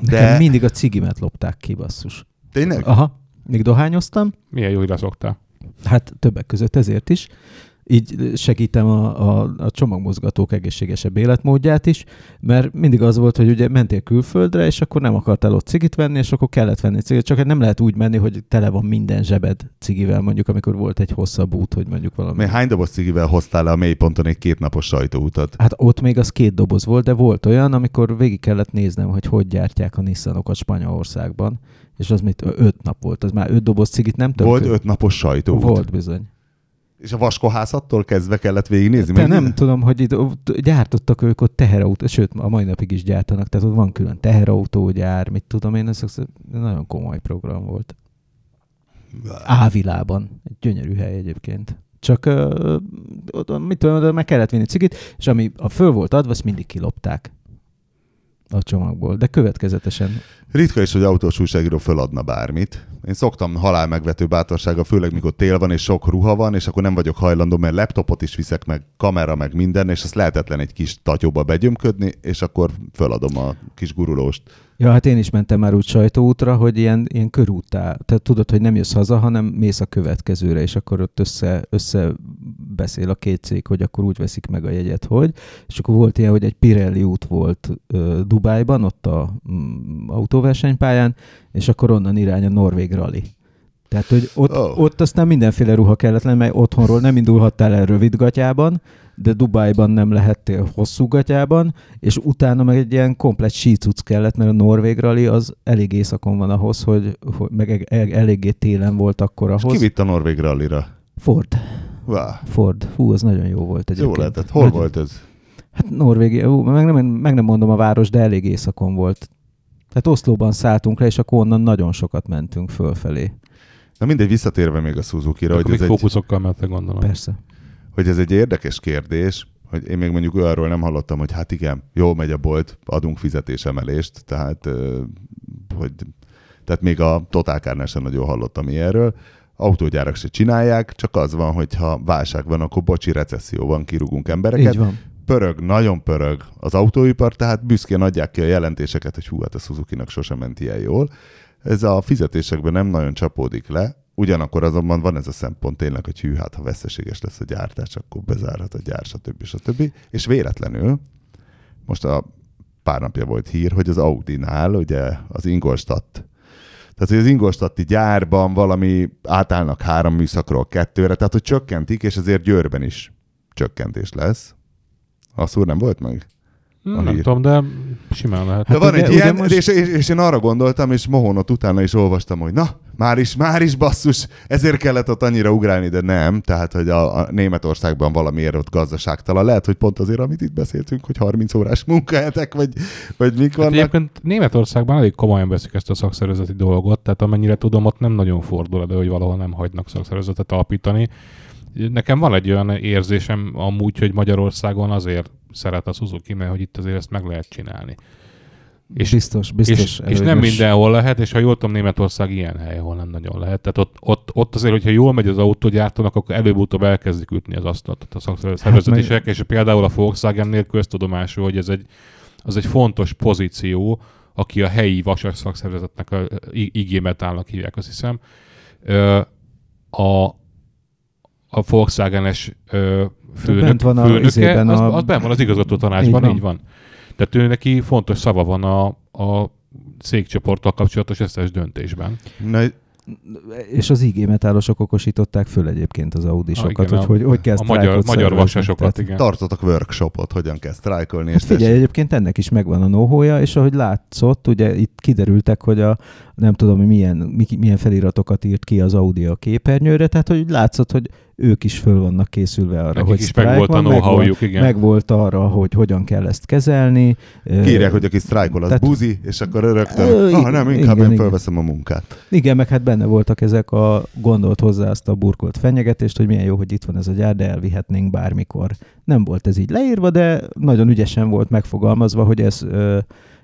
S2: Nekem
S1: De
S2: mindig a cigimet lopták ki, basszus.
S1: tényleg?
S2: Aha, még dohányoztam,
S3: Milyen jó, hogy leszoktál.
S2: hát többek között ezért is. Így segítem a, a, a csomagmozgatók egészségesebb életmódját is, mert mindig az volt, hogy ugye mentél külföldre, és akkor nem akartál ott cigit venni, és akkor kellett venni cigit, csak nem lehet úgy menni, hogy tele van minden zsebed cigivel, mondjuk amikor volt egy hosszabb út, hogy mondjuk valami.
S1: Még hány doboz cigivel hoztál le a mélyponton egy kétnapos sajtóutat?
S2: Hát ott még az két doboz volt, de volt olyan, amikor végig kellett néznem, hogy hogy gyártják a Nissanokat Spanyolországban, és az mit, öt nap volt, az már öt doboz cigit nem több.
S1: Volt öt napos sajtóút.
S2: Volt bizony.
S1: És a vaskohászattól kezdve kellett végignézni? Még
S2: nem tudom, hogy itt ott gyártottak ők ott teherautó, sőt, a mai napig is gyártanak, tehát ott van külön teherautógyár, mit tudom én, ez ez nagyon komoly program volt. Ávilában, egy gyönyörű hely egyébként. Csak uh, oda, mit tudom, oda meg kellett vinni cigit, és ami a föl volt adva, azt mindig kilopták a csomagból, de következetesen.
S1: Ritka is, hogy autós újságíró föladna bármit. Én szoktam halál megvető bátorsága, főleg mikor tél van és sok ruha van, és akkor nem vagyok hajlandó, mert laptopot is viszek meg, kamera meg minden, és az lehetetlen egy kis tatyóba begyömködni, és akkor föladom a kis gurulóst.
S2: Ja, hát én is mentem már úgy sajtóútra, hogy ilyen, ilyen körúttá, tehát tudod, hogy nem jössz haza, hanem mész a következőre, és akkor ott össze, össze beszél a két cég, hogy akkor úgy veszik meg a jegyet, hogy, és akkor volt ilyen, hogy egy Pirelli út volt ö, Dubájban, ott a mm, autóversenypályán, és akkor onnan irány a Norvég rally. Tehát, hogy ott, Oh. ott aztán mindenféle ruha kellett lenni, mert otthonról nem indulhattál el rövid gatyában, de Dubájban nem lehettél hosszú gatyában, és utána meg egy ilyen komplet sícuc kellett, mert a Norvég rally az elég északon van ahhoz, hogy, hogy meg e- e- eléggé télen volt akkor
S1: És
S2: ahhoz.
S1: ki vitt a Norvég rallira?
S2: Ford.
S1: Wow.
S2: Ford. Hú, az nagyon jó volt
S1: Jó
S2: egyébként.
S1: lehetett. Hol
S2: Nagyon-
S1: volt ez?
S2: Hát Norvégia, ú, meg nem, meg nem mondom a város, de elég északon volt. Tehát Oszlóban szálltunk le, és akkor onnan nagyon sokat mentünk fölfelé.
S1: Na mindegy, visszatérve még a Suzuki-ra,
S3: Akkor
S1: hogy
S3: még
S1: ez, egy,
S3: fókuszokkal mentek gondolom.
S2: Persze.
S1: hogy ez egy érdekes kérdés, hogy én még mondjuk olyanról nem hallottam, hogy hát igen, jól megy a bolt, adunk fizetésemelést, tehát, hogy, tehát még a Total sem nagyon hallottam ilyenről. Autógyárak se csinálják, csak az van, hogy ha válság van, akkor bocsi, recesszió van, kirúgunk embereket.
S2: Így van.
S1: Pörög, nagyon pörög az autóipar, tehát büszkén adják ki a jelentéseket, hogy hú, hát a Suzuki-nak sosem ment ilyen jól. Ez a fizetésekben nem nagyon csapódik le, ugyanakkor azonban van ez a szempont tényleg, hogy hű, hát ha veszteséges lesz a gyártás, akkor bezárhat a gyár, stb. stb. És véletlenül, most a pár napja volt hír, hogy az Audi-nál, ugye az Ingolstadt tehát, hogy az Ingolstadti gyárban valami átállnak három műszakról kettőre, tehát, hogy csökkentik, és ezért Győrben is csökkentés lesz. Az úr nem volt meg? A
S3: nem
S1: hír.
S3: tudom, de simán lehet.
S1: De
S2: Hát
S1: van
S2: ugye-
S1: egy ilyen,
S2: most-
S1: és, és, és, én arra gondoltam, és Mohonot utána is olvastam, hogy na, már is, már is basszus, ezért kellett ott annyira ugrálni, de nem. Tehát, hogy a, a Németországban valamiért ott gazdaságtalan. Lehet, hogy pont azért, amit itt beszéltünk, hogy 30 órás munkahetek, vagy, vagy mik
S3: Hát
S1: vannak.
S3: egyébként Németországban elég komolyan veszik ezt a szakszervezeti dolgot, tehát amennyire tudom, ott nem nagyon fordul elő, hogy valahol nem hagynak szakszervezetet alapítani. Nekem van egy olyan érzésem amúgy, hogy Magyarországon azért szeret a Suzuki, mert hogy itt azért ezt meg lehet csinálni. És,
S2: biztos, biztos.
S3: és, és nem mindenhol lehet, és ha jól tudom, Németország ilyen hely, ahol nem nagyon lehet. Tehát ott, ott, ott azért, hogyha jól megy az autógyártónak, akkor előbb-utóbb elkezdik ütni az asztalt a szakszervezetisek,
S2: meg-
S3: és például a Volkswagen-nél köztudomású, hogy ez egy, az egy fontos pozíció, aki a helyi vasas szakszervezetnek a IG Metálnak hívják, azt hiszem. A, a Volkswagen-es ö, főnök,
S2: Bent van a
S3: főnöke, az,
S2: a-
S3: az bent van az igazgató tanácsban,
S2: Így van.
S3: így van. Tehát ő neki fontos szava van a, a székcsoporttal kapcsolatos összes döntésben.
S1: Na,
S2: És az IG metálosok okosították föl egyébként az Audisokat,
S3: Ah,
S2: hogy, hogy hogy kell
S3: a magyar, magyar vasasokat, igen.
S1: tartotok workshopot, hogyan kell sztrájkolni.
S2: Hát
S1: és
S2: figyelj, egyébként ennek is megvan a nóhója, és ahogy látszott, ugye itt kiderültek, hogy a nem tudom, hogy milyen, mi- milyen feliratokat írt ki az Audi a képernyőre, tehát hogy látszott, hogy ők is föl vannak készülve arra,
S3: Nekik
S2: hogy
S3: is meg volt a know-howjuk, igen.
S2: meg volt arra, hogy hogyan kell ezt kezelni. Ö,
S1: Kírják, hogy aki sztrájkol, az
S2: Tehát-
S1: buzi, és akkor rögtön,
S2: Ö,
S1: ah, nem, inkább
S2: igen,
S1: én
S2: igen.
S1: felveszem a munkát.
S2: Igen, meg hát benne voltak ezek a gondolt hozzá azt a burkolt fenyegetést, hogy milyen jó, hogy itt van ez a gyár, de elvihetnénk bármikor. Nem volt ez így leírva, de nagyon ügyesen volt megfogalmazva, hogy ez, ö,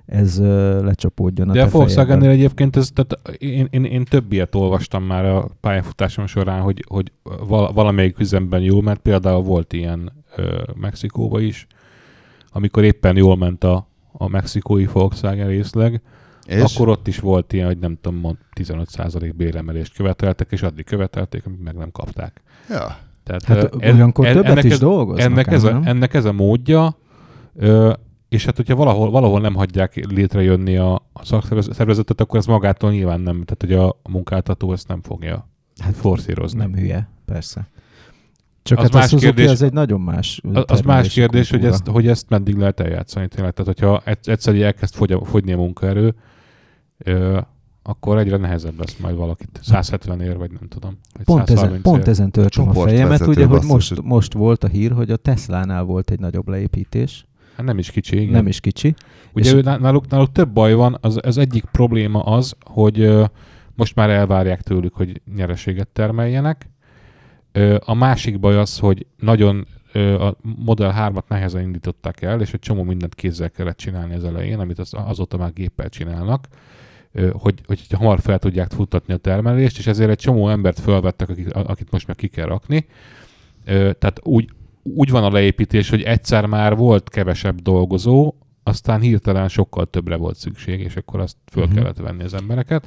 S2: ez lecsapódjon a
S3: De a Volkswagennél
S2: fejedben.
S3: egyébként ez, tehát én, én, én több ilyet olvastam már a pályafutásom során, hogy, hogy val- valamelyik üzemben jó, mert például volt ilyen ö, Mexikóba is, amikor éppen jól ment a, a mexikói Volkswagen részleg,
S1: És
S3: akkor ott is volt ilyen, hogy nem tudom, mond 15% béremelést követeltek, és addig követelték, amíg meg nem kapták.
S1: ja.
S3: Tehát,
S2: Hát
S3: ö,
S2: olyankor
S3: en-
S2: többet
S3: ennek
S2: is
S3: ez-
S2: dolgoznak
S3: ennek, ez
S2: ám,
S3: a,
S2: nem?
S3: ennek ez a módja, ö, és hát hogyha valahol, valahol nem hagyják létrejönni a, a szakszervezetet, akkor ez magától nyilván nem, tehát hogy a, a munkáltató ezt nem fogja hát forszírozni.
S2: Nem hülye, persze. Csak
S3: Az
S2: hát a
S3: más kérdés-
S2: az egy nagyon más
S3: Az, más kérdés, hogy
S2: kultúra.
S3: ezt, hogy ezt meddig lehet eljátszani tényleg. Tehát, hogyha egy- egyszer elkezd fogy, fogyni a munkaerő, ö, akkor egyre nehezebb lesz majd valakit 170 ér, vagy nem tudom. Vagy
S2: Pont ezen,
S3: 130
S2: pont ezen törtem a
S1: Csoportvezető,
S2: fejemet, ugye, hogy most, most volt a hír, hogy a Teslánál volt egy nagyobb leépítés,
S3: Hát nem is kicsi, igen.
S2: nem is kicsi.
S3: Ugye
S2: És-
S3: ő, náluk, náluk több baj van, az, az egyik probléma az, hogy ö, most már elvárják tőlük, hogy nyereséget termeljenek. Ö, a másik baj az, hogy nagyon ö, a Model 3-at nehezen indították el, és egy csomó mindent kézzel kellett csinálni az elején, amit az, azóta már géppel csinálnak, hogy, hogy hamar fel tudják futtatni a termelést, és ezért egy csomó embert felvettek, akit, akit most meg ki kell rakni. Tehát úgy, úgy van a leépítés, hogy egyszer már volt kevesebb dolgozó, aztán hirtelen sokkal többre volt szükség, és akkor azt föl uh-huh. kellett venni az embereket.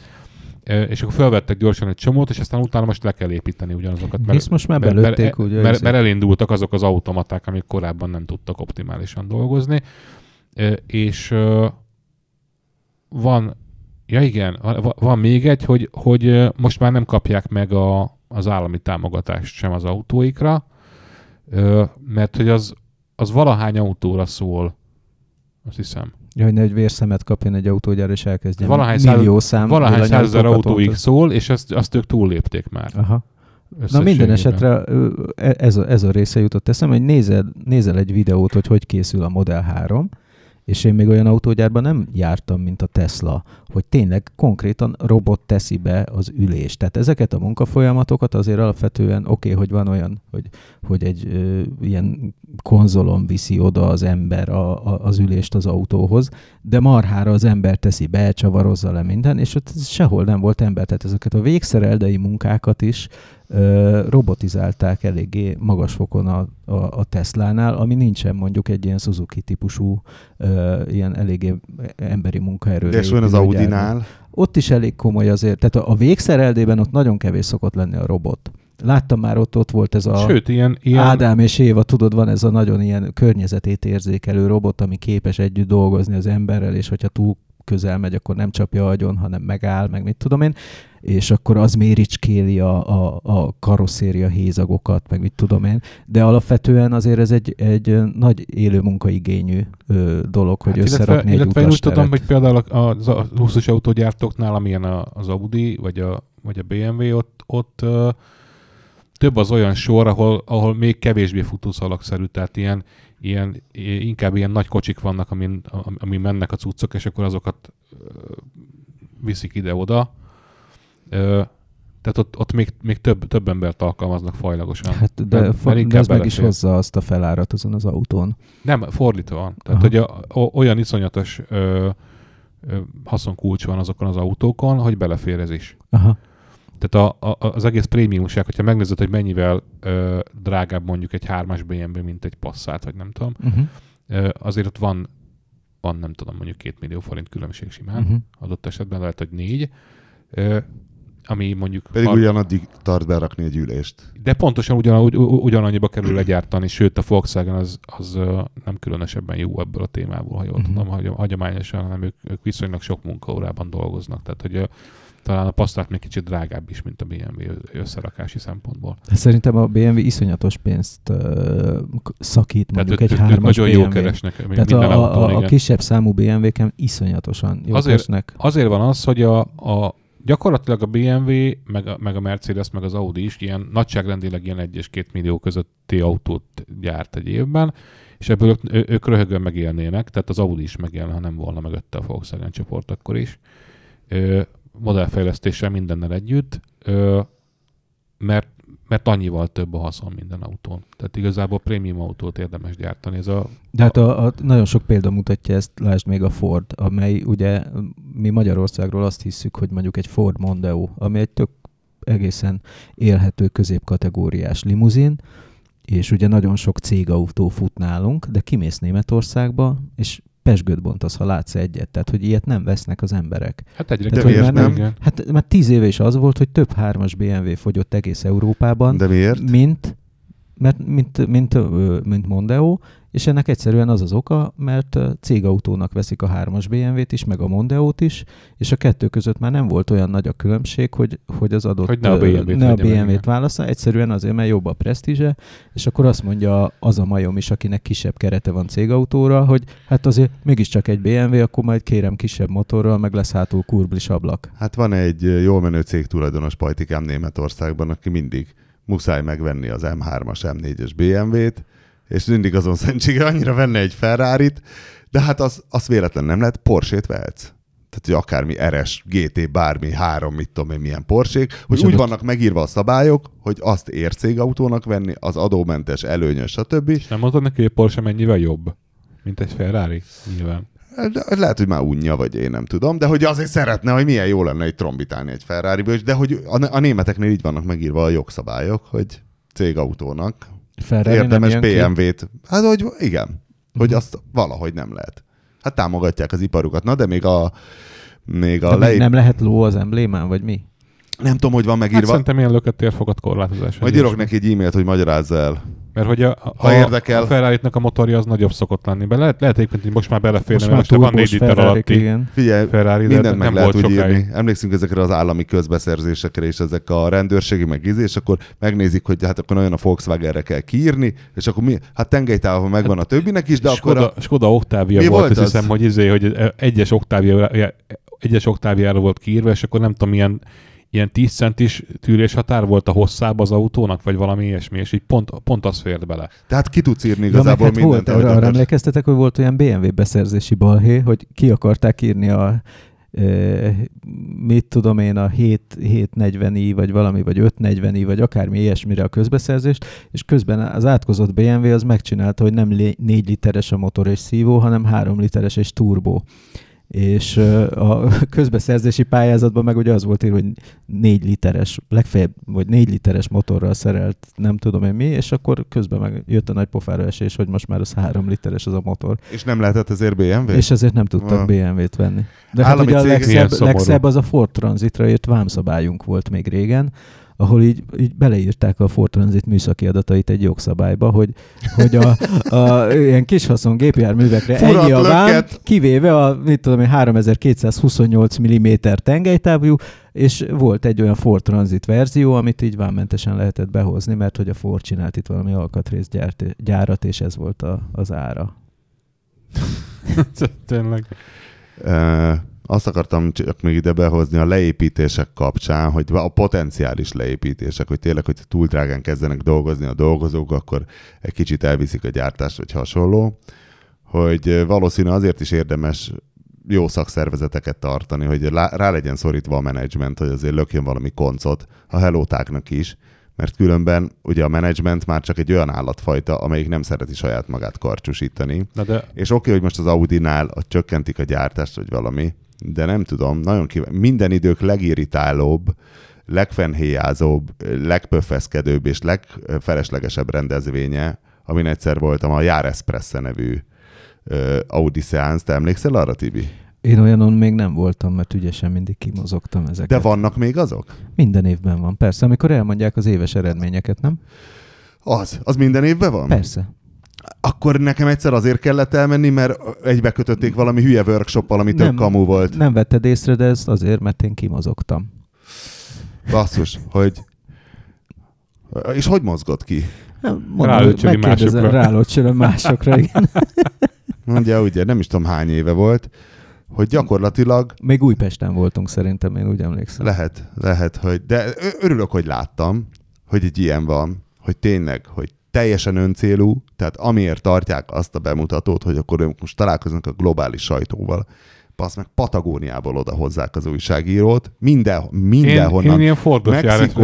S3: És akkor felvettek gyorsan egy csomót, és aztán utána most le kell építeni ugyanazokat.
S2: Hisz most már belőtték, ugye,
S3: mert,
S2: ezért.
S3: mert elindultak azok az automaták, amik korábban nem tudtak optimálisan dolgozni. És van, ja igen, van, még egy, hogy, hogy most már nem kapják meg a, az állami támogatást sem az autóikra, ö, mert hogy az, az valahány autóra szól, azt hiszem.
S2: Ja, hogy egy vérszemet kapjon egy autógyár, és elkezdjen
S3: Valahány
S2: millió szám
S3: Valahány százezer autóig szól, és azt, azt ők túllépték már.
S2: Aha. Na minden esetre e- ez a, ez a része jutott eszembe, hogy nézel, nézel egy videót, hogy hogy készül a Model 3, és én még olyan autógyárban nem jártam, mint a Tesla, hogy tényleg konkrétan robot teszi be az ülést. Tehát ezeket a munkafolyamatokat azért alapvetően oké, okay, hogy van olyan, hogy, hogy egy ö, ilyen konzolon viszi oda az ember a, a, az ülést az autóhoz, de marhára az ember teszi be, csavarozza le minden, és ott sehol nem volt ember. Tehát ezeket a végszereldei munkákat is robotizálták eléggé magas fokon a, a, a Teslánál, ami nincsen mondjuk egy ilyen Suzuki típusú, ö, ilyen eléggé emberi munkaerőre.
S1: De és olyan az. Audinál,
S2: Ott is elég komoly azért. Tehát a, a végszereldében ott nagyon kevés szokott lenni a robot. Láttam már ott, ott volt ez a
S3: Sőt, ilyen, ilyen
S2: Ádám és Éva, tudod, van ez a nagyon ilyen környezetét érzékelő robot, ami képes együtt dolgozni az emberrel, és hogyha túl közel megy, akkor nem csapja agyon, hanem megáll, meg mit tudom én, és akkor az méricskéli a, a, a karosszéria hézagokat, meg mit tudom én, de alapvetően azért ez egy, egy nagy élő munkaigényű ö, dolog, hogy
S3: Hát,
S2: összerakni
S3: illetve,
S2: egy
S3: illetve én úgy tudom, hogy például az a luxus autógyártóknál, amilyen az Audi vagy a, vagy a BMW, ott, ott ö, több az olyan sor, ahol, ahol még kevésbé futószalagszerű, tehát ilyen, ilyen, inkább ilyen nagy kocsik vannak, amin, am- amin mennek a cuccok, és akkor azokat viszik ide-oda. Tehát ott, ott még, még több, több embert alkalmaznak fajlagosan.
S2: Hát de, de
S3: inkább
S2: ez meg is hozza azt a felárat azon az autón.
S3: Nem, fordítva van. Tehát,
S2: Aha.
S3: hogy a, o, olyan iszonyatos ö, ö, haszonkulcs van azokon az autókon, hogy belefér ez is.
S2: Aha.
S3: Tehát a, a, az egész prémiumság, hogyha megnézed, hogy mennyivel ö, drágább mondjuk egy 3-as BMW, mint egy Passat, vagy nem tudom,
S2: Uh-huh.
S3: ö, azért ott van, van nem tudom, mondjuk 2 millió forint különbség simán.
S2: Uh-huh.
S3: Adott esetben lehet, hogy 4. Ö, ami mondjuk...
S1: pedig
S3: har-
S1: ugyanaddig tart berakni egy ülést.
S3: De pontosan ugyan, ugy, ugyanannyiba kerül legyártani, sőt a Volkswagen az, az nem különösebben jó ebből a témából, ha jól
S2: Mhm.
S3: tudom, hagy- hagyományosan, hanem ők, ők viszonylag sok munkaórában dolgoznak. Tehát, hogy ö, talán a Passat még kicsit drágább is, mint a BMW összerakási szempontból.
S2: De Szerintem a BMW iszonyatos pénzt uh, szakít mondjuk
S3: Tehát
S2: egy hármas
S3: nagyon jó
S2: BMW.
S3: keresnek
S2: Tehát
S3: minden
S2: a,
S3: autón,
S2: a, a kisebb számú BMW-ken iszonyatosan jó
S3: Azért-
S2: esnek.
S3: Azért van az, hogy a, a, gyakorlatilag a BMW, meg a, meg a Mercedes, meg az Audi is ilyen nagyságrendileg ilyen 1 és 2 millió közötti autót gyárt egy évben, és ebből ők, ők röhögön megélnének, tehát az Audi is megélne, ha nem volna mögötte a Volkswagen csoport akkor is. Ö, modellfejlesztéssel mindennel együtt, ö, mert mert annyival több a haszon minden autón. Tehát igazából prémium autót érdemes gyártani. Ez a,
S2: De hát a, a, nagyon sok példa mutatja ezt, lásd még a Ford, amely ugye mi Magyarországról azt hiszük, hogy mondjuk egy Ford Mondeo, ami egy tök egészen élhető középkategóriás limuzin, és ugye nagyon sok cégautó fut nálunk, de kimész Németországba, és pesgőt bontasz, ha látsz egyet. Tehát, hogy ilyet nem vesznek az emberek.
S3: Hát egyre
S2: Tehát,
S1: miért nem?
S3: igen.
S2: Hát mert tíz éve is az volt, hogy több hármas BMW fogyott egész Európában,
S1: De miért?
S2: mint, mert, mint, mint, mint Mondeo, és ennek egyszerűen az az oka, mert cégautónak veszik a hármas BMW-t is, meg a Mondeo-t is, és a kettő között már nem volt olyan nagy a különbség, hogy, hogy az adott
S3: Hogy ne a BMW-t
S2: ne a. BMW-t válassza, egyszerűen azért, mert jobb a presztízse, és akkor azt mondja az a majom is, akinek kisebb kerete van cégautóra, hogy hát azért mégiscsak egy BMW, akkor majd kérem kisebb motorral, meg lesz hátul kurblis ablak.
S1: Hát van egy jól menő cég tulajdonos pajtikám Németországban, aki mindig muszáj megvenni az M3-as, M4-es BMW-t, és mindig azon szentsége annyira venne egy ferrari de hát az, az véletlen nem lehet, Porsche-t vehetsz. Tehát, hogy akármi RS, GT, bármi, három, mit tudom én, milyen Porsék, hogy úgy vannak megírva a szabályok, hogy azt ér cégautónak venni, az adómentes, előnyös, stb.
S3: És nem mondod neki, hogy a Porsche mennyivel jobb, mint egy Ferrari? Nyilván.
S1: De Lehet, hogy már unja, vagy én nem tudom, de hogy azért szeretne, hogy milyen jó lenne egy trombitálni egy ferrari de hogy a, a németeknél így vannak megírva a jogszabályok, hogy cégautónak
S2: Ferrari
S1: érdemes. BMW-t. Hát, hogy igen, hogy
S2: Mhm.
S1: azt valahogy nem lehet. Hát támogatják az iparukat. Na, de még a még a
S2: De
S1: leép...
S2: nem lehet ló az emblémán, vagy mi?
S1: nem tudom, hogy van
S3: Hát
S1: megírva.
S3: szerintem ilyen lökött térfogat korlátozás.
S1: Majd írok neki egy e-mailt, hogy magyarázza el.
S3: Mert hogy a, a,
S1: Ha érdekel.
S3: a ferrari a motorja az nagyobb szokott lenni. Be lehet, lehet egyébként, hogy most már beleférne,
S2: Most
S3: mert
S2: már
S3: most van 4
S2: turbós
S3: liter alatti
S2: igen.
S1: Figyelj,
S3: Ferrari, de
S1: mindent meg
S3: nem
S1: lehet úgy
S3: sokáig.
S1: írni. Emlékszünk ezekre az állami közbeszerzésekre és ezek a rendőrségi meg izé, és akkor megnézik, hogy hát akkor nagyon a Volkswagenre kell kiírni, és akkor mi, hát tengelytávon megvan a többinek is, de akkor
S3: Skoda,
S1: a,
S3: Skoda Octavia
S1: Mi
S3: volt,
S1: volt
S3: azt
S1: az?
S3: hiszem, hogy izé, hogy egyes Octavia, egyes Octaviára volt kiírva, és akkor nem tudom, milyen ilyen 10 centis tűrés határ volt a hosszába az autónak, vagy valami ilyesmi, és így pont, pont az fért bele.
S1: tehát ki tudsz írni
S2: Ja,
S1: igazából
S2: hát
S1: mindent.
S2: volt, arra, arra emlékeztetek, hogy volt olyan BMW beszerzési balhé, hogy ki akarták írni a e, mit tudom én, a 7, 740i, vagy valami, vagy 540i, vagy akármi ilyesmire a közbeszerzést, és közben az átkozott BMW az megcsinálta, hogy nem 4 literes a motor és szívó, hanem 3 literes és turbó. És a közbeszerzési pályázatban meg ugye az volt írva, hogy 4 literes, legfeljebb, vagy 4 literes motorral szerelt, nem tudom én mi, és akkor közben meg jött a nagy pofára esés, hogy most már az 3 literes az a motor.
S1: És nem lehetett ezért BMW?
S2: És ezért nem tudtak
S1: Ah.
S2: BMW-t venni. De hát
S1: Állami
S2: ugye a legszebb, legszebb az a Ford Transitra írt vámszabályunk volt még régen, ahol így, így beleírták a Ford Transit műszaki adatait egy jogszabályba, hogy, hogy a, a ilyen kis haszon gépjárművekre
S1: Furat
S2: ennyi a vám, kivéve a mit tudom én, 3228 mm tengelytávú, és volt egy olyan Ford Transit verzió, amit így vámmentesen lehetett behozni, mert hogy a Ford csinált itt valami alkatrészgyárat, gyárat, és ez volt a, az ára.
S3: Tényleg.
S1: Uh, azt akartam csak még ide behozni a leépítések kapcsán, hogy a potenciális leépítések, hogy tényleg, hogy túl drágán kezdenek dolgozni a dolgozók, akkor egy kicsit elviszik a gyártást, vagy hasonló, hogy valószínű azért is érdemes jó szakszervezeteket tartani, hogy rá legyen szorítva a menedzsment, hogy azért lökjön valami koncot a helótáknak is, mert különben ugye a menedzsment már csak egy olyan állatfajta, amelyik nem szereti saját magát karcsúsítani,
S3: Na de
S1: és oké, hogy most az Audinál a csökkentik a gyártást, vagy valami, de nem tudom, nagyon kíváncsi. Minden idők legirritálóbb, legfenhéjázóbb, legpöffeszkedőbb és legfeleslegesebb rendezvénye, amin egyszer voltam, a Jár Espresso nevű Audi Seance, te emlékszel arra, Tibi?
S2: Én olyanon még nem voltam, mert ügyesen mindig kimozogtam ezeket.
S1: De vannak még azok?
S2: Minden évben van, persze. Amikor elmondják az éves eredményeket, nem?
S1: Az, az minden évben van?
S2: Persze.
S1: Akkor nekem egyszer azért kellett elmenni, mert egybe kötötték valami hülye workshoppal, ami tök kamu volt.
S2: Nem vetted észre, de ez azért, mert én kimozogtam.
S1: Basszus, hogy... És hogy mozgott ki?
S3: Rálöcsöli
S2: megkérdezem,
S3: másokra.
S2: másokra, igen.
S1: Ugye, ugye, nem is tudom hány éve volt. hogy gyakorlatilag
S2: Még Újpesten voltunk szerintem, én úgy emlékszem.
S1: lehet, lehet, hogy, de örülök, hogy láttam, hogy egy ilyen van, hogy tényleg, hogy teljesen öncélú, tehát amiért tartják azt a bemutatót, hogy akkor ők most találkoznak a globális sajtóval, passz meg Patagóniából oda hozzák az újságírót, minden,
S3: Én,
S1: mindenhonnan.
S3: én ilyen fordult
S1: Mexikó-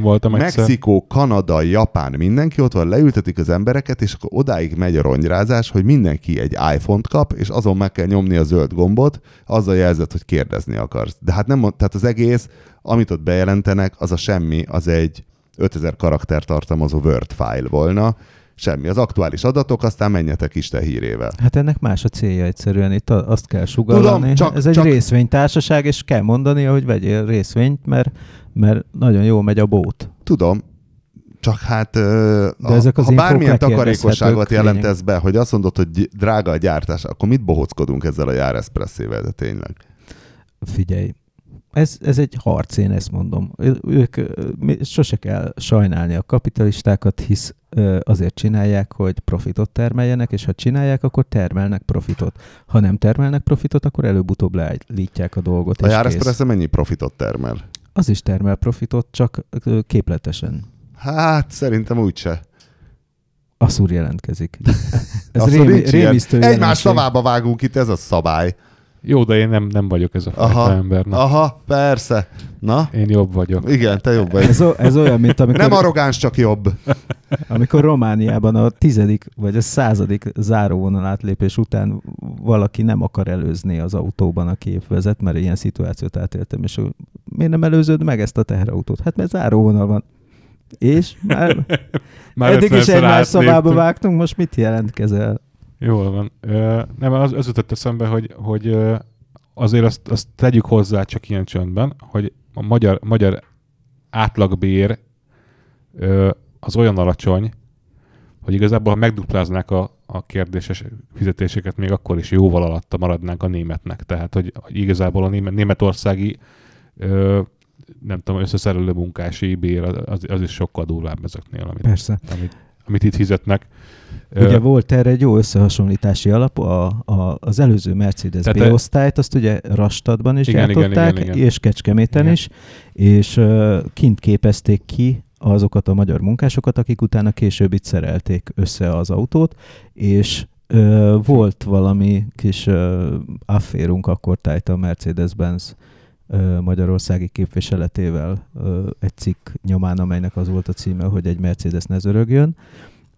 S3: voltam egyszer.
S1: Mexikó, Kanada, Japán, mindenki ott van, leültetik az embereket, és akkor odáig megy a rongyrázás, hogy mindenki egy iPhone-t kap, és azon meg kell nyomni a zöld gombot, azzal jelzett, hogy kérdezni akarsz. De hát nem, tehát az egész, amit ott bejelentenek, az a semmi, az egy 5000 karakter tartalmazó Word file volna, semmi. Az aktuális adatok, aztán menjetek Isten hírével.
S2: Hát ennek más a célja egyszerűen, itt a- azt kell sugallani.
S1: Tudom, csak-
S2: Ez egy
S1: csak-
S2: részvénytársaság, és kell mondani, hogy vegyél részvényt, mert, mert nagyon jó megy a bót.
S1: Tudom, csak hát
S2: De ezek az
S1: ha bármilyen takarékosságot jelentesz be, hogy azt mondod, hogy gy- drága a gyártás, akkor mit bohockodunk ezzel a járeszpresszével, de tényleg?
S2: Figyelj, ez, ez egy harc, én ezt mondom. Ők sose kell sajnálni a kapitalistákat, hisz azért csinálják, hogy profitot termeljenek, és ha csinálják, akkor termelnek profitot. Ha nem termelnek profitot, akkor előbb-utóbb leállítják a dolgot.
S1: A járeszpressze mennyi profitot termel?
S2: Az is termel profitot, csak képletesen.
S1: Hát szerintem úgyse.
S2: Asszúr jelentkezik. Ez
S1: nincs ilyen.
S2: rémisztő
S1: Egymás szavába vágunk itt, ez a szabály.
S3: Jó, de én nem, nem vagyok ez a fajta
S1: Aha,
S3: ember. Na,
S1: aha, persze. Na,
S3: Én jobb vagyok.
S1: igen, te jobb vagy.
S2: Ez, o- ez olyan, mint amikor,
S1: Nem arrogáns, csak jobb.
S2: amikor Romániában a tizedik vagy a századik záróvonal átlépés után valaki nem akar előzni az autóban, aki épp vezet, mert ilyen szituációt átéltem, és ő, miért nem előzöd meg ezt a teherautót? Hát mert záróvonal van. És már,
S3: Már
S2: eddig is
S3: 50-szer
S2: egymás
S3: átléptünk.
S2: vágtunk, most mit jelentkezel?
S3: Jól van. Ö, nem, az, az jutott eszembe, hogy, hogy azért azt, azt tegyük hozzá csak ilyen csöndben, hogy a magyar, magyar átlagbér ö, az olyan alacsony, hogy igazából, ha megdupláznák a, a kérdéses fizetéseket, még akkor is jóval alatta maradnánk a németnek. Tehát, hogy, hogy igazából a német, németországi ö, nem tudom, összeszerelő munkási bér az, az is sokkal durvább ezeknél, amit,
S2: Persze.
S3: amit, amit itt fizetnek.
S2: Ugye
S3: Ö,
S2: volt erre egy jó összehasonlítási alap, a, a, az előző Mercedes
S3: Tehát,
S2: B-osztályt, azt ugye Rastadban is
S3: Igen, igen,
S2: gyártották,
S3: igen, igen.
S2: és Kecskeméten
S3: Igen.
S2: is, és uh, kint képezték ki azokat a magyar munkásokat, akik utána később itt szerelték össze az autót, és uh, volt valami kis uh, afférunk akkor tájt a Mercedes-Benz magyarországi képviseletével egy cikk nyomán, amelynek az volt a címe, hogy egy Mercedes ne zörögjön,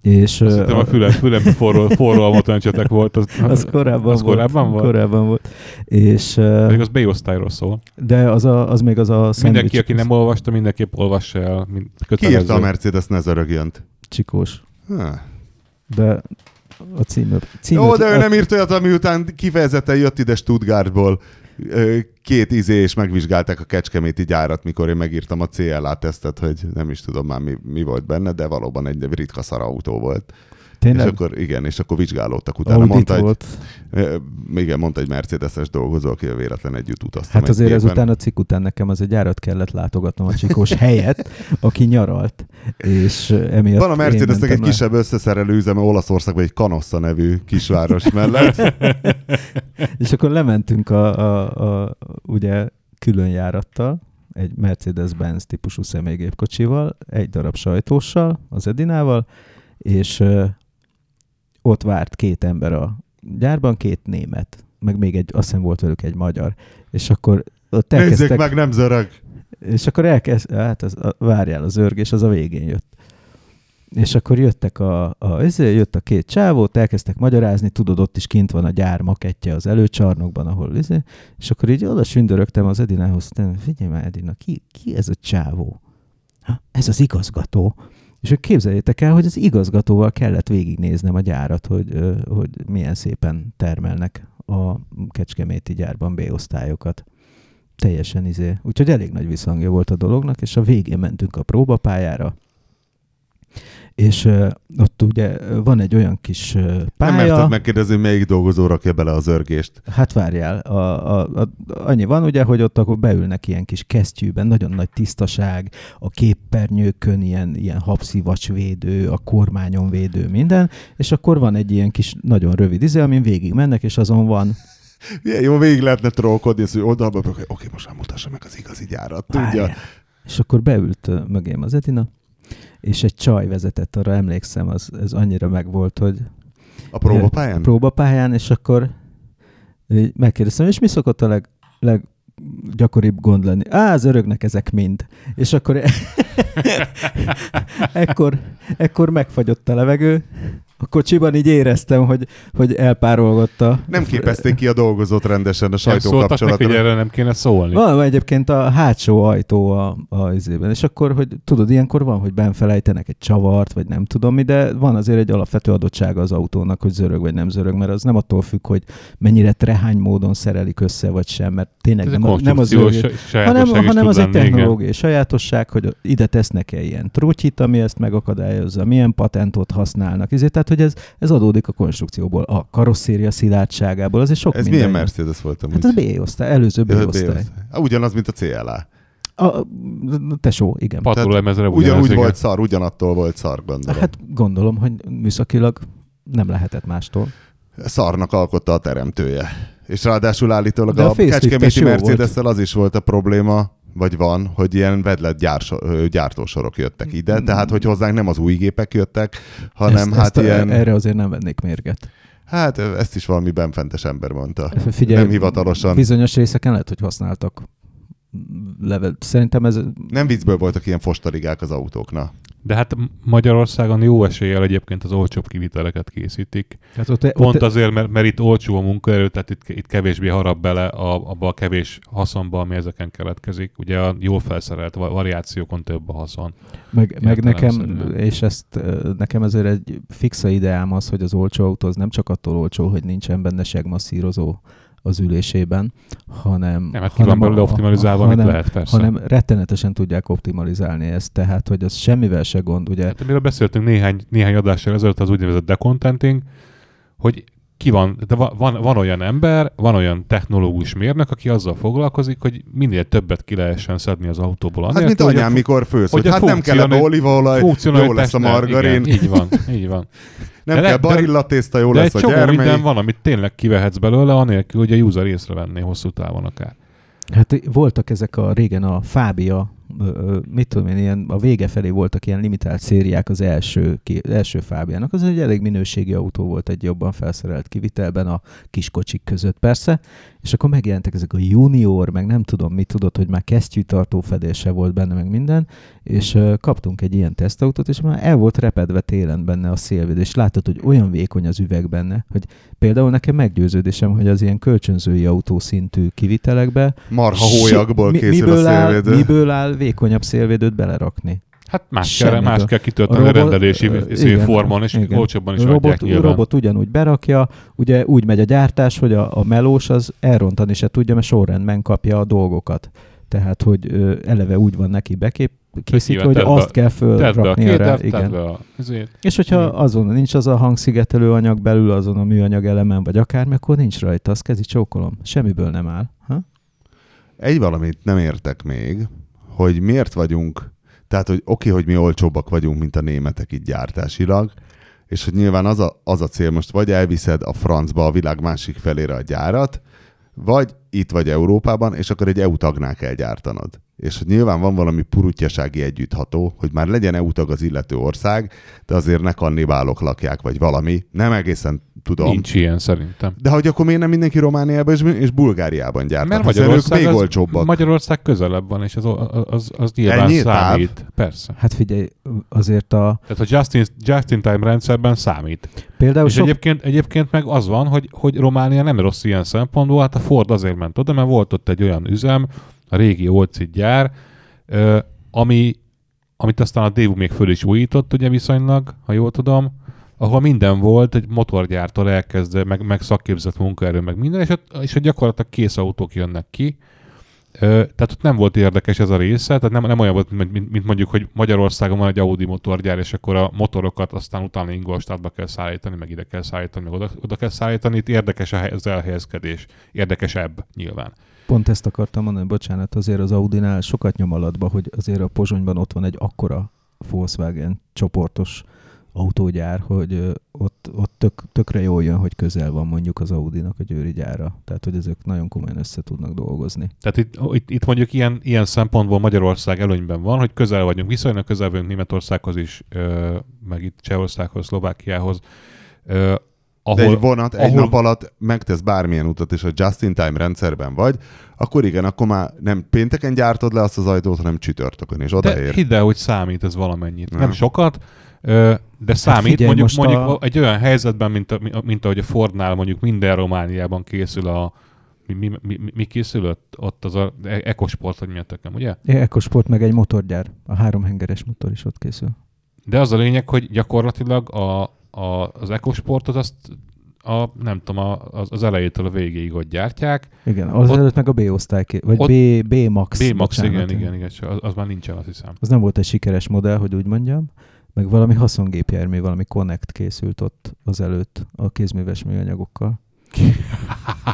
S2: és
S3: Azt
S2: ö,
S3: hittem a fülem, fülem forró, forró almatlancsatek volt. Az,
S2: az korábban
S3: az
S2: volt.
S3: korábban volt?
S2: Korábban volt. És,
S3: Pedig az B-osztályról szól.
S2: de az, a, az még az a
S3: Mindenki, aki nem olvasta, mindenképp olvassa el. Mind,
S1: Ki írta a Mercedes ne zörögjönt?
S2: csikós.
S1: Ha.
S2: De a címő... címő
S1: Jó, de ő nem írt olyat, ami után kifejezetten jött ide Stuttgartból két izé, és megvizsgálták a kecskeméti gyárat, mikor én megírtam a CLA tesztet, hogy nem is tudom már mi, mi volt benne, de valóban egy ritka szar autó volt.
S2: Tényleg?
S1: És akkor igen, és akkor vizsgálódtak utána.
S2: Audit
S1: Mondta egy,
S2: volt.
S1: ö, igen, mondta egy Mercedes-es dolgozó, aki véletlen együtt utaztam.
S2: Hát
S1: egy
S2: azért ezután a cikk után nekem az egy gyárat kellett látogatnom a csikós helyet, aki nyaralt, és emiatt
S1: Van a Mercedesnek egy kisebb összeszerelő üzeme Olaszországban, egy Canossa nevű kisváros mellett.
S2: És akkor lementünk a, a, a ugye külön járattal, egy Mercedes-Benz típusú személygépkocsival, egy darab sajtóssal, az Edinával, és ott várt két ember a gyárban, két német, meg még egy, azt hiszem volt velük egy magyar. És akkor ott
S1: Nézzék
S2: elkezdtek,
S1: meg, nem zörög.
S2: és akkor elkezd, hát az, a, várjál az örgés, az a végén jött. És akkor jöttek a, a, jött a két csávót, elkezdtek magyarázni, tudod, ott is kint van a gyár makettje az előcsarnokban, ahol ezért, és akkor így oda sündörögtem az Edinához, figyelj már Edina, ki, ki ez a csávó? Ha, ez az igazgató. És hogy képzeljétek el, hogy az igazgatóval kellett végignéznem a gyárat, hogy, hogy milyen szépen termelnek a Kecskeméti gyárban B-osztályokat. Teljesen izé. Úgyhogy elég nagy visszhangja volt a dolognak, és a végén mentünk a próbapályára, és ö, ott ugye van egy olyan kis
S1: Nem
S2: pálya.
S1: merted megkérdezni, melyik dolgozó rakja bele az örgést.
S2: Hát várjál, a, a, a, annyi van ugye, hogy ott akkor beülnek ilyen kis kesztyűben, nagyon nagy tisztaság, a képernyőkön ilyen, ilyen habszivacsvédő, a kormányon védő, minden, és akkor van egy ilyen kis nagyon rövid izé, amin végig mennek, és azon van
S1: Milyen jó végig lehetne trollkodni, hogy oldalba, hogy oké, most már mutassa meg az igazi gyárat, tudja.
S2: Várjál. És akkor beült mögém az Edina, és egy csaj vezetett, arra emlékszem, az, ez annyira megvolt, hogy
S1: A próbapályán?
S2: próbapályán, és akkor megkérdeztem, és mi szokott a leg, leggyakoribb gond lenni? Á, az örögnek ezek mind. És akkor ekkor, ekkor megfagyott a levegő, a kocsiban így éreztem, hogy, hogy elpárolgott a...
S1: Nem képezték ki a dolgozót rendesen a
S3: Nem
S1: sajtókapcsolatra.
S3: erre nem kéne szólni.
S2: Van egyébként a hátsó ajtó a, a izében, és akkor, hogy tudod, ilyenkor van, hogy benfelejtenek egy csavart, vagy nem tudom mi, de van azért egy alapvető adottsága az autónak, hogy zörög vagy nem zörög, mert az nem attól függ, hogy mennyire trehány módon szerelik össze, vagy sem, mert tényleg
S3: Ez
S2: nem, a- nem az
S3: sajátosság
S2: hanem, hanem az egy
S3: igen.
S2: technológiai sajátosság, hogy ide tesznek-e ilyen trutyit, ami ezt megakadályozza, milyen patentot használnak. Ezért, tehát, hogy ez, ez adódik a konstrukcióból, a karosszéria szilárdságából, azért sok
S1: Ez
S2: minden.
S1: milyen Mercedes volt amúgy?
S2: Hát az B-osztály, előző B-osztály.
S1: B-osztály. Ugyanaz, mint a CLA.
S2: A, a, tesó, igen.
S3: Patrolemezre
S1: Ugyanúgy
S3: igen.
S1: volt szar, ugyanattól volt szar, gondolom.
S2: Hát gondolom, hogy műszakilag nem lehetett mástól.
S1: Szarnak alkotta a teremtője. És ráadásul állítólag
S2: De
S1: a,
S2: a
S1: a Kecskeméti mercedes az is volt a probléma, vagy van, hogy ilyen vedlet gyártósorok jöttek ide,
S2: Mm.
S1: tehát hogy hozzánk nem az új gépek jöttek, hanem
S2: ezt,
S1: hát
S2: ezt,
S1: ilyen...
S2: Erre azért nem vennék mérget.
S1: Hát ezt is valami benfentes ember mondta.
S2: Figyelj,
S1: Nem hivatalosan.
S2: Bizonyos részeken lehet, hogy használtak level. Szerintem ez
S1: Nem viccből voltak ilyen fostaligák az autóknál.
S3: De hát Magyarországon jó eséllyel egyébként az olcsóbb kiviteleket készítik.
S2: hát ott,
S3: Pont
S2: ott,
S3: azért, mert, mert itt olcsó a munkaerő, tehát itt, itt kevésbé harap bele a, abba a kevés haszonba, ami ezeken keletkezik. Ugye a jól felszerelt va- variációkon több a haszon.
S2: meg, meg nekem, és ezt nekem azért egy fixa ideám az, hogy az olcsó autó az nem csak attól olcsó, hogy nincsen benne segmasszírozó az ülésében, hanem...
S3: Nem, hát ki van
S2: hanem
S3: belőle
S2: a-
S3: optimalizálva,
S2: hanem,
S3: amit lehet persze.
S2: hanem rettenetesen tudják optimalizálni ezt, tehát hogy az semmivel se gond, ugye
S3: Hát, amiről beszéltünk néhány, néhány adással ezelőtt, az úgynevezett decontenting, hogy ki van, de va- van, van olyan ember, van olyan technológus mérnök, aki azzal foglalkozik, hogy minél többet ki lehessen szedni az autóból.
S1: Hát
S3: Anélkül,
S1: mint
S3: hogy a
S1: anyám, mikor fősz, hogy,
S3: hogy
S1: hát nem kell a
S3: funkcionali-
S1: olívaolaj, jó lesz a margarin,
S3: Igen, így van, így van.
S1: nem
S3: de
S1: kell
S3: le- de-
S1: barilla tészta, jó
S3: De
S1: lesz
S3: egy
S1: a
S3: csomó
S1: gyermely.
S3: minden van, amit tényleg kivehetsz belőle, anélkül, hogy a user észrevenné hosszú távon akár.
S2: Hát voltak ezek a régen a Fábia, mit tudom én, ilyen, a vége felé voltak ilyen limitált szériák az első, első Fábiának. Az egy elég minőségi autó volt egy jobban felszerelt kivitelben a kiskocsik között persze, és akkor megjelentek ezek a junior, meg nem tudom mit tudod, hogy már kesztyűtartó fedése volt benne, meg minden, és kaptunk egy ilyen tesztautót, és már el volt repedve télen benne a szélvéd, és látod, hogy olyan vékony az üveg benne, hogy például nekem meggyőződésem, hogy az ilyen kölcsönzői autó szintű kivitelekbe
S1: Marha hólyagból
S2: mi-
S1: készül
S2: miből
S1: a
S2: áll,
S1: szélvédő.
S2: miből áll vékonyabb szélvédőt belerakni?
S3: Hát más kell,
S2: Semmiből.
S3: más kell kitölteni
S2: A
S3: a,
S2: robot-
S3: rendelési
S2: ö,
S3: izé
S2: igen,
S3: formon, és
S2: igen.
S3: olcsóbban is
S2: A
S3: adják
S2: robot,
S3: nyilván.
S2: robot ugyanúgy berakja, ugye úgy megy a gyártás, hogy a, a melós az elrontani se tudja, mert sorrendben kapja a dolgokat. Tehát, hogy ö, eleve úgy van neki bekép, készítve, hogy
S3: be-
S2: azt kell
S3: be a
S2: fölrakni rá.
S3: tedd
S2: Igen.
S3: a.
S2: És hogyha
S3: Igen.
S2: azon nincs az a hangszigetelő anyag belül, azon a műanyag elemen, vagy akármi, akkor nincs rajta, azt kezi csókolom. Semmiből nem áll. Ha?
S1: Egy valamit nem értek még, hogy miért vagyunk, tehát hogy oké, hogy mi olcsóbbak vagyunk, mint a németek itt gyártásilag, és hogy nyilván az a, az a cél most, vagy elviszed a francba a világ másik felére a gyárat, vagy itt vagy Európában, és akkor egy EU tagnál kell gyártanod. És hogy nyilván van valami purutyasági együttható, hogy már legyen EU tag az illető ország, de azért ne kannibálok lakják, vagy valami. Nem egészen tudom.
S3: Nincs ilyen szerintem.
S1: De hogy akkor miért nem mindenki Romániában és, és Bulgáriában gyártanak?
S3: Mert
S1: Hiszen ők
S3: Magyarország,
S1: még
S3: az,
S1: olcsóbbak.
S3: Magyarország közelebb van, és az, az, az nyilván
S1: Ennyi táv?
S3: számít. Persze.
S2: Hát figyelj, azért a...
S3: Tehát a just-in, just-in-time rendszerben számít.
S2: Például
S3: És
S2: sok,
S3: egyébként, egyébként meg az van, hogy, hogy Románia nem rossz ilyen szempontból, hát a Ford azért ment oda, mert volt ott egy olyan üzem, a régi Olcid gyár, ami, amit aztán a Dévu még föl is újított, ugye viszonylag, ha jól tudom, ahol minden volt, egy motorgyártól elkezdve, meg, meg szakképzett munkaerő, meg minden, és ott, és ott gyakorlatilag kész autók jönnek ki. Ö, tehát ott nem volt érdekes ez a része, tehát nem, nem olyan volt, mint, mint, mondjuk, hogy Magyarországon van egy Audi motorgyár, és akkor a motorokat aztán utána Ingolstadtba kell szállítani, meg ide kell szállítani, meg oda, oda kell szállítani. Itt érdekes az elhelyezkedés. Érdekesebb nyilván.
S2: Pont ezt akartam mondani, bocsánat, azért az Audinál sokat nyom alatba, hogy azért a Pozsonyban ott van egy akkora Volkswagen csoportos autógyár, hogy ott, ott tök, tökre jól jön, hogy közel van mondjuk az Audinak a győri gyára. Tehát, hogy ezek nagyon komolyan össze tudnak dolgozni.
S3: Tehát itt, itt, itt mondjuk ilyen, ilyen szempontból Magyarország előnyben van, hogy közel vagyunk, viszonylag közel vagyunk Németországhoz is, meg itt Csehországhoz, Szlovákiához.
S1: Ahol, De egy vonat ahol... egy nap alatt megtesz bármilyen utat, és a just-in-time rendszerben vagy, akkor igen, akkor már nem pénteken gyártod le azt az ajtót, hanem csütörtökön, és odaér.
S3: De hidd el, hogy számít ez valamennyit. Nem, nem sokat, de számít hát figyelj, mondjuk, mondjuk a... egy olyan helyzetben, mint, a, mint ahogy a Fordnál mondjuk minden Romániában készül a mi, mi, mi, mi készül ott, az a e- Ecosport, vagy mi a tökem, ugye?
S2: Ecosport meg egy motorgyár. A háromhengeres motor is ott készül.
S3: De az a lényeg, hogy gyakorlatilag a, a, az Ecosportot azt a, nem tudom, a, az, az elejétől a végéig ott gyártják.
S2: Igen, az ott, előtt meg a B-osztály, vagy ott, B, B-Max.
S3: B-Max, igen, igen, igen, az, az már nincsen, azt hiszem.
S2: Az nem volt egy sikeres modell, hogy úgy mondjam meg valami haszongépjármű, valami Connect készült ott az előtt a kézműves műanyagokkal.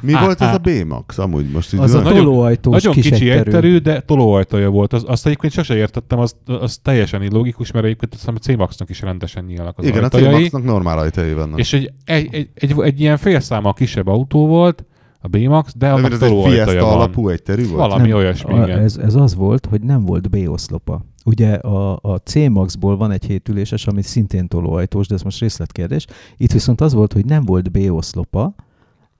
S1: Mi volt ez a B-Max? Amúgy most
S2: így az a tolóajtós
S3: Nagyon kis kicsi egyterű, de tolóajtója volt. Az, azt egyébként sose értettem, az, az teljesen illogikus, mert egyébként azt a C-Maxnak is rendesen nyílnak az
S1: Igen, ajtajai. a C-Maxnak normál ajtajai vannak.
S3: És egy, egy, egy, egy, egy ilyen félszáma kisebb autó volt, a B-Max, de, de annak
S1: ez egy Fiesta alapú egyterű volt?
S3: Valami nem, olyasmi, a, igen.
S2: Ez, ez az volt, hogy nem volt B-oszlopa. Ugye a, a C-Maxból van egy hétüléses, ami szintén tolóajtós, de ez most részletkérdés. Itt viszont az volt, hogy nem volt B-oszlopa,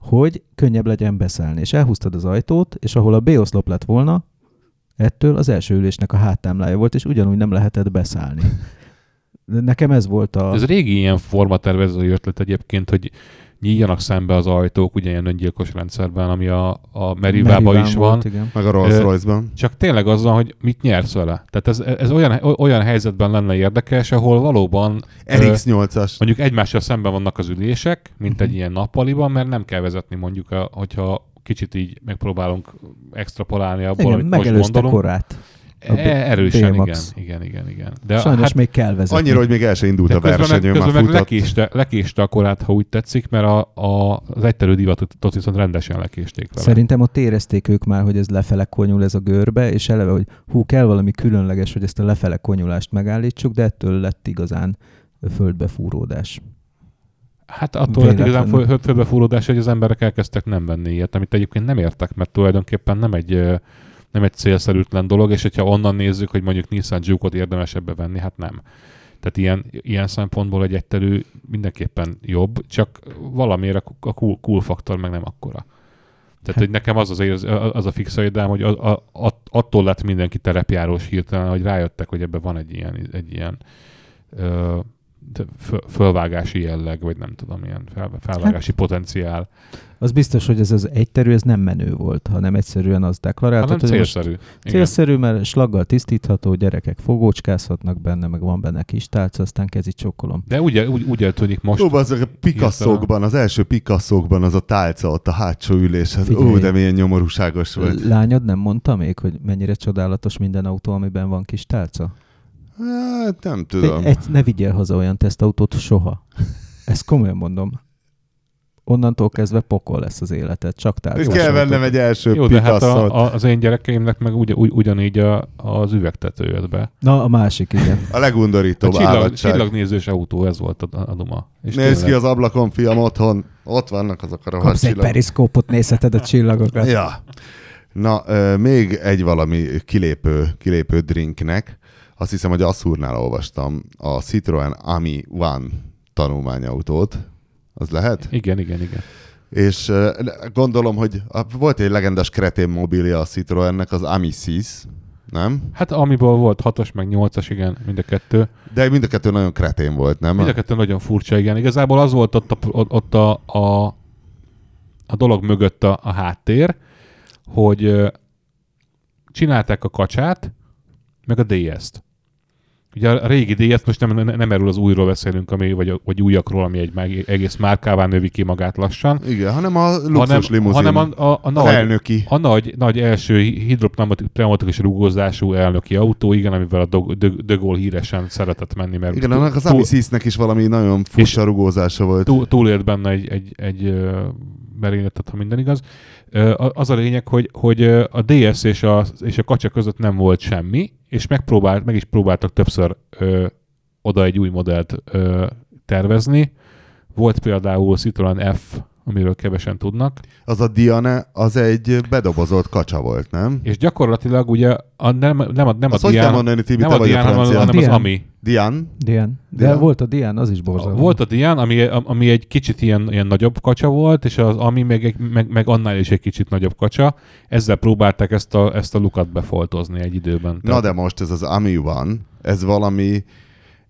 S2: hogy könnyebb legyen beszállni. És elhúztad az ajtót, és ahol a B-oszlop lett volna, ettől az első ülésnek a háttámlája volt, és ugyanúgy nem lehetett beszállni. Nekem ez volt a...
S3: Ez régi ilyen formatervező ötlet egyébként, hogy nyíljanak szembe az ajtók, ugye ilyen öngyilkos rendszerben, ami a, a Merivában is van.
S1: igen. Meg a Rolls Royce-ban.
S3: Csak tényleg az van, hogy mit nyersz vele. Tehát ez, ez olyan, olyan helyzetben lenne érdekes, ahol valóban
S1: RX8-as.
S3: Mondjuk egymással szemben vannak az ülések, mint uh-huh. egy ilyen nappaliban, mert nem kell vezetni mondjuk, a, hogyha kicsit így megpróbálunk extrapolálni abból, Igen, amit most gondolunk.
S2: korát.
S3: E, erősen, igen, igen, igen, igen.
S2: De Sajnos hát, még kell vezetni.
S1: Annyira, hogy még el sem indult a verseny,
S3: meg, közben meg lekéste, lekéste a korát, ha úgy tetszik, mert a, a, az egyterű divatot viszont rendesen lekésték vele.
S2: Szerintem ott érezték ők már, hogy ez lefele konyul ez a görbe, és eleve, hogy hú, kell valami különleges, hogy ezt a lefele konyulást megállítsuk, de ettől lett igazán földbefúródás.
S3: Hát attól lett igazán földbefúródás, hogy az emberek elkezdtek nem venni ilyet, amit egyébként nem értek, mert tulajdonképpen nem egy nem egy célszerűtlen dolog, és hogyha onnan nézzük, hogy mondjuk Nissan Juke-ot érdemes ebbe venni, hát nem. Tehát ilyen, ilyen szempontból egy egyterű mindenképpen jobb, csak valamiért a cool, cool faktor meg nem akkora. Tehát, hogy nekem az az, az, az a fix idám, hogy a, a, a, attól lett mindenki terepjárós hirtelen, hogy rájöttek, hogy ebben van egy ilyen, egy ilyen fölvágási jelleg, vagy nem tudom, ilyen fel, felvágási hát, potenciál.
S2: Az biztos, hogy ez az egyterű, ez nem menő volt, hanem egyszerűen az deklarálta.
S3: Hanem célszerű.
S2: Célszerű, mert slaggal tisztítható, gyerekek fogócskázhatnak benne, meg van benne kis tálca, aztán kezi csokolom.
S3: De ugye, úgy, úgy eltűnik most.
S1: Ó, az a Picasso-kban, az első Picasso-kban az a tálca ott a hátsó ülésen. Figyelj, Ó, de milyen nyomorúságos volt.
S2: Lányod nem mondta még, hogy mennyire csodálatos minden autó, amiben van kis tálca?
S1: Hát nem tudom.
S2: Egy, ne vigyél haza olyan tesztautót soha. Ezt komolyan mondom. Onnantól kezdve pokol lesz az életed, csak tárgyalás.
S1: Kell vennem egy első
S3: Jó, de hát a, a, az én gyerekeimnek meg ugy, ugy, ugyanígy a, az üvegtető jött be.
S2: Na, a másik, igen.
S1: A legundorítóbb a
S3: csillag, Csillagnézős autó, ez volt a, a duma.
S1: És Nézd tényleg... ki az ablakon, fiam, otthon. Ott vannak azok a rohadt
S2: Kapsz egy periszkópot, nézheted a csillagokat.
S1: Ja. Na, még egy valami kilépő, kilépő drinknek azt hiszem, hogy Asszúrnál olvastam a Citroen Ami One tanulmányautót. Az lehet?
S3: Igen, igen, igen.
S1: És gondolom, hogy volt egy legendás kretén mobilja a Citroennek, az Ami Sis, nem?
S3: Hát amiból volt 6-os, meg 8-as, igen, mind a kettő.
S1: De mind a kettő nagyon kretén volt, nem?
S3: Mind a kettő nagyon furcsa, igen. Igazából az volt ott a, ott a, a, a dolog mögött a, a háttér, hogy csinálták a kacsát, meg a DS-t. Ugye a régi díjat most nem, nem, nem erről az újról beszélünk, ami, vagy, vagy újakról, ami egy meg, egész márkává növi ki magát lassan.
S1: Igen, hanem a luxus hanem, limuzin.
S3: Hanem a, a, a, nagy,
S1: elnöki.
S3: A nagy, nagy első hidropneumatikus rúgózású elnöki autó, igen, amivel a De, Gaulle híresen szeretett menni. Mert
S1: igen, annak az Amisisnek is valami nagyon furcsa rúgózása volt.
S3: Túl, túlélt benne egy, egy, egy merényletet, ha minden igaz. Az a lényeg, hogy, hogy a DS és a, és a kacsa között nem volt semmi, és megpróbált, meg is próbáltak többször ö, oda egy új modellt ö, tervezni. Volt például Citroen F, amiről kevesen tudnak,
S1: Az a Diane, az egy bedobozolt kacsa volt, nem?
S3: és gyakorlatilag ugye a, nem, nem, a, nem
S1: Azt
S3: a Diana,
S1: mondani, Tibi,
S3: nem a Diana, hanem, hanem az. Ami.
S1: Diane?
S2: Dian. De
S1: Dian?
S2: volt a Dian, az is borzalmas.
S3: Volt a Dian, ami, ami egy kicsit ilyen, ilyen nagyobb kacsa volt, és az Ami meg, meg, meg annál is egy kicsit nagyobb kacsa. Ezzel próbálták ezt a, ezt a lukat befoltozni egy időben.
S1: Na de most ez az Ami van, ez valami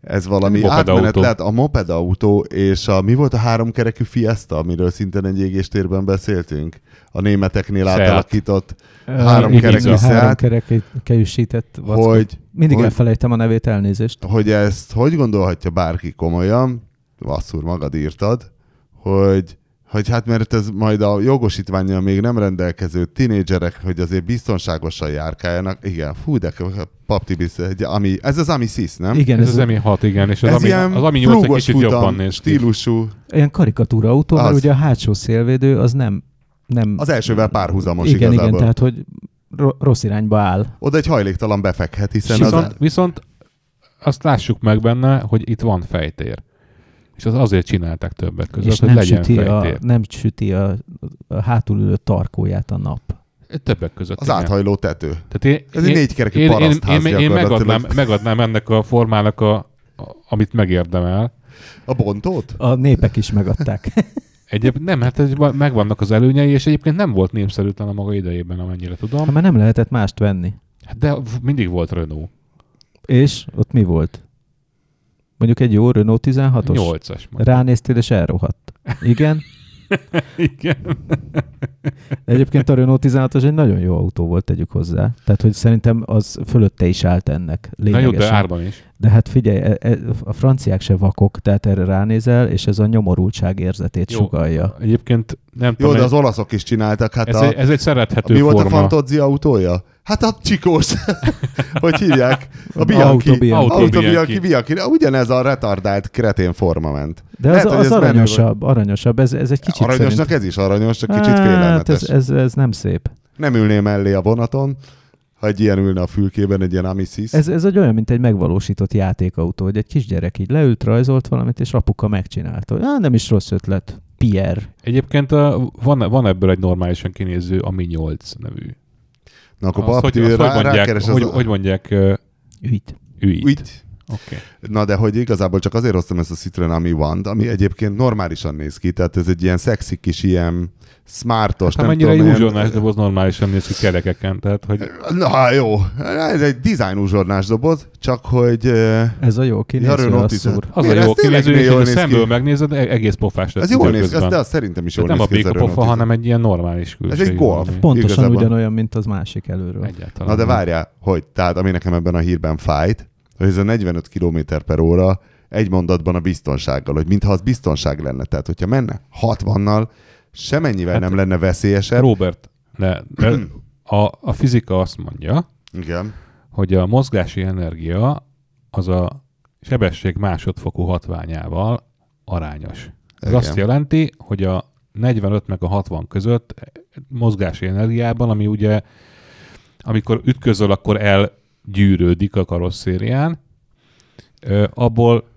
S1: ez valami
S3: Moped
S1: átmenet
S3: autó.
S1: lehet a moped autó, és a, mi volt a háromkerekű Fiesta, amiről szintén egy égéstérben beszéltünk? A németeknél
S3: Seat.
S1: átalakított,
S2: Ö,
S1: három
S2: igen,
S3: kerekű
S2: igen, Három
S1: Seat.
S2: kerekűsített vackó.
S1: hogy,
S2: Mindig
S1: hogy-
S2: elfelejtem a nevét, elnézést.
S1: hogy ezt hogy gondolhatja bárki komolyan, Vasszúr, magad írtad, hogy, hogy hát mert ez majd a jogosítványjal még nem rendelkező tinédzserek, hogy azért biztonságosan járkáljanak. Igen, fú, de paptibis, egy ami, ez az Ami Sis, nem?
S2: Igen,
S3: Ez
S2: ez,
S3: az Ami 6, igen, és az
S1: ez
S3: Ami,
S1: ilyen
S3: az Ami 8 egy kicsit
S1: futam,
S3: jobban néz ki.
S1: stílusú.
S2: ilyen karikatúra autó, mert
S1: Az.
S2: ugye a hátsó szélvédő az nem... nem
S1: Az elsővel párhuzamos
S2: igen,
S1: igazából.
S2: igen, tehát hogy ro- rossz irányba áll.
S1: Oda egy hajléktalan befekhet, hiszen
S3: Viszont,
S1: az...
S3: viszont azt lássuk meg benne, hogy itt van fejtér. És az azért csinálták többek között,
S2: és
S3: hogy
S2: nem
S3: legyen
S2: süti, a, nem süti a, a hátul ülő tarkóját a nap.
S3: Többek között.
S1: Az
S3: igen.
S1: áthajló tető.
S3: Tehát én,
S1: Ez egy
S3: én-
S1: négykerekű
S3: én, én, én, én megadnám, megadnám ennek a formának, a, a, amit megérdemel.
S1: A bontót?
S2: A népek is megadták.
S3: Egyéb, nem, hát ez, megvannak az előnyei, és egyébként nem volt népszerűtlen a maga idejében, amennyire tudom.
S2: Hát már nem lehetett mást venni.
S3: Hát De mindig volt Renault.
S2: És ott mi volt? Mondjuk egy jó Renault 16-os?
S3: 8-as. mondjuk.
S2: Ránéztél és elrohadt. Igen.
S3: Igen.
S2: Egyébként a Renault 16-os egy nagyon jó autó volt, tegyük hozzá. Tehát, hogy szerintem az fölötte is állt ennek
S3: Na jó,
S2: lényegesen.
S3: de árban is.
S2: De hát figyelj, e- e- a franciák se vakok, tehát erre ránézel, és ez a nyomorultság érzetét
S3: Jó.
S2: sugalja.
S3: Egyébként nem
S1: Jó,
S3: tudom,
S1: de az olaszok is csináltak. Hát
S3: ez,
S1: a,
S3: egy, ez egy szerethető
S1: mi volt a
S3: forma.
S1: Fantozzi autója? Hát a csikós. hogy hívják? A Bianchi.
S2: Auto Bianchi.
S3: Auto Bianchi.
S1: Bianchi. Ugyanez a retardált kretén forma ment.
S2: De az,
S1: Lehet, hogy
S2: az
S1: ez menő
S2: aranyosabb, aranyosabb. Ez, ez egy kicsit
S1: Aranyosnak
S2: szerint...
S1: ez is aranyos, csak kicsit
S2: Hát ez, ez, ez, nem szép.
S1: Nem ülné mellé a vonaton, ha egy ilyen ülne a fülkében, egy ilyen Amisis.
S2: Ez, ez egy olyan, mint egy megvalósított játékautó, hogy egy kisgyerek így leült, rajzolt valamit, és apuka megcsinálta. hogy, nem is rossz ötlet. Pierre.
S3: Egyébként uh, van, van ebből egy normálisan kinéző Ami 8 nevű.
S1: Na akkor
S3: Azt, hogy, azt, hogy
S1: rá,
S3: mondják, hogy,
S1: az...
S3: hogy mondják uh,
S2: Ügyt.
S3: ügyt.
S1: Úgy.
S3: Oké.
S1: Na de hogy igazából csak azért hoztam ezt a Citroen Ami one ami egyébként normálisan néz ki, tehát ez egy ilyen szexi kis ilyen smartos,
S3: Hát
S1: nem
S3: mennyire
S1: tudom,
S3: uzsonnás doboz normálisan néz ki kerekeken, tehát hogy
S1: Na jó, ez egy design uzsornás doboz, csak hogy
S2: Ez a jó kinéző,
S1: 10.
S2: szúr.
S3: az
S1: Miért?
S3: a
S1: Ez
S3: jó kinéző, és
S1: jól néz ki.
S3: szemből megnézed, e- egész pofás lesz
S1: ez jól néz ki, de az szerintem is jól
S3: Tehát nem
S1: néz
S3: a
S1: ez Renault 10.
S3: hanem egy ilyen normális külség.
S1: egy golf.
S2: Pontosan
S1: Igazából.
S2: ugyanolyan, mint az másik előről.
S3: Egyáltalán.
S1: Na de várjál, hogy, tehát ami nekem ebben a hírben fájt, hogy ez a 45 km per óra egy mondatban a biztonsággal, hogy mintha az biztonság lenne. Tehát, hogyha menne 60-nal, semennyivel
S3: Hát-
S1: nem lenne veszélyesebb.
S3: Robert, ne, a, a fizika azt mondja,
S1: Igen.
S3: hogy a mozgási energia az a sebesség másodfokú hatványával arányos. Ez
S1: Igen.
S3: azt jelenti, hogy a 45 meg a 60 között mozgási energiában, ami ugye amikor ütközöl, akkor elgyűrődik a karosszérián, abból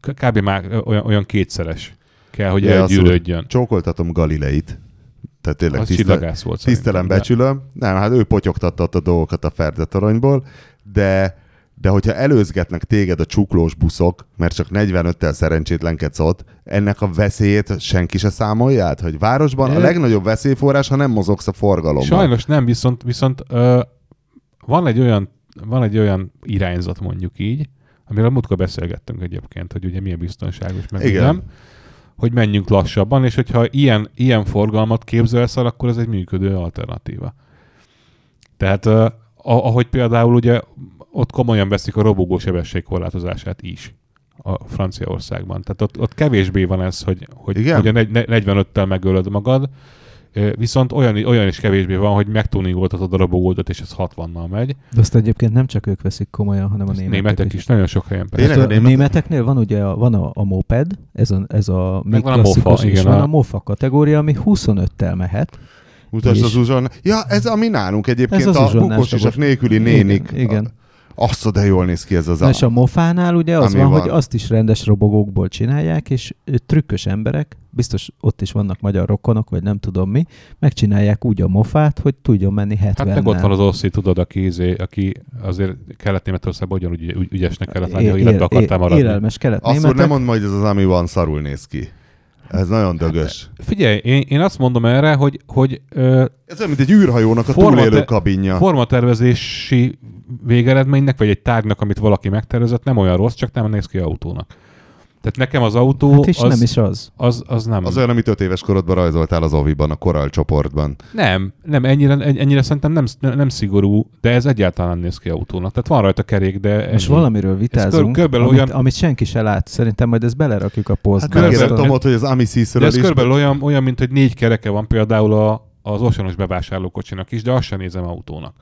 S3: kb. már olyan, olyan kétszeres kell, hogy
S1: Ja,
S3: elgyűrődjön.
S1: Csókoltatom Galileit. Tehát tényleg
S3: Az
S1: tisztel,
S3: volt
S1: tisztelem,
S3: de-
S1: becsülöm. Nem, hát ő potyogtatta a dolgokat a Ferdetoronyból, de de hogyha előzgetnek téged a csuklós buszok, mert csak 45-tel szerencsétlenkedsz ott, ennek a veszélyét senki se számolja át, hogy városban a
S3: Ö-
S1: legnagyobb veszélyforrás, ha nem mozogsz a forgalomban.
S3: Sajnos nem, viszont, viszont ö, van, egy olyan, van egy olyan irányzat mondjuk így, amiről múltkor beszélgettünk egyébként, hogy ugye milyen biztonságos, meg
S1: Igen.
S3: nem, hogy menjünk lassabban, és hogyha ilyen, ilyen forgalmat képzelsz el, akkor ez egy működő alternatíva. Tehát ahogy például ugye ott komolyan veszik a robogó sebességkorlátozását is a Franciaországban. Tehát ott, ott kevésbé van ez, hogy, hogy,
S1: Igen?
S3: hogy a negy- ne- 45-tel megölöd magad, viszont olyan, olyan is kevésbé van, hogy megtuningoltatod a robogódat, és ez 60-nal megy.
S2: De azt egyébként nem csak ők veszik komolyan, hanem a németek,
S3: németek is, nagyon sok helyen.
S1: Tényleg?
S2: Hát
S1: a
S2: a
S1: németek-
S2: németeknél van ugye a, van a, a moped, ez a, ez a még
S3: van a mofa,
S2: és
S3: igen,
S2: van
S3: a-
S2: a mofa kategória, ami 25-tel mehet.
S1: Mutasd
S2: És-
S1: az uzson. Ja, ez ami nálunk egyébként
S2: Ez az
S1: a bukós isak nélküli nénik.
S2: Igen, igen.
S1: Azt de jól néz ki ez az
S2: Na és a mofánál ugye az van,
S1: van.
S2: hogy azt is rendes robogókból csinálják, és trükkös emberek, biztos ott is vannak magyar rokonok, vagy nem tudom mi, megcsinálják úgy a mofát, hogy tudjon menni 70
S3: Hát meg ott van az Oszi, tudod, aki, izé, aki azért kelet-németországban ugyanúgy ügy- ügyesnek kellett lenni, hogy életbe akartál maradni.
S2: Élelmes kelet
S1: Azt nem mondd majd, hogy ez az ami van, szarul néz ki. Ez nagyon dögös.
S3: Figyelj, én, én azt mondom erre, hogy, hogy ö,
S1: Ez olyan, mint egy űrhajónak a
S3: Forma-
S1: túlélő kabinja.
S3: formatervezési végeredménynek, vagy egy tárgynak, amit valaki megtervezett, nem olyan rossz, csak nem néz ki autónak. Tehát nekem az autó
S2: Hát és
S3: az,
S2: nem is az.
S3: az, az nem.
S1: Az olyan, amit öt éves korodban rajzoltál az Oviban, a koral csoportban.
S3: Nem, nem, ennyire, ennyire szerintem nem, nem szigorú, de ez egyáltalán nem néz ki autónak. Tehát van rajta kerék, de...
S2: Most
S3: ennyi.
S2: valamiről vitázunk,
S3: körülbelül
S2: amit,
S3: olyan-
S2: amit senki se lát. Szerintem majd ezt belerakjuk a
S1: Hát
S2: posztba.
S3: körülbelül-
S1: megkérem
S2: Azt-
S1: Tomot, hogy az Ami
S3: De ez
S1: is.
S3: körülbelül olyan, olyan, mint hogy négy kereke van például a, az osanos bevásárlókocsinak is, de azt sem nézem autónak.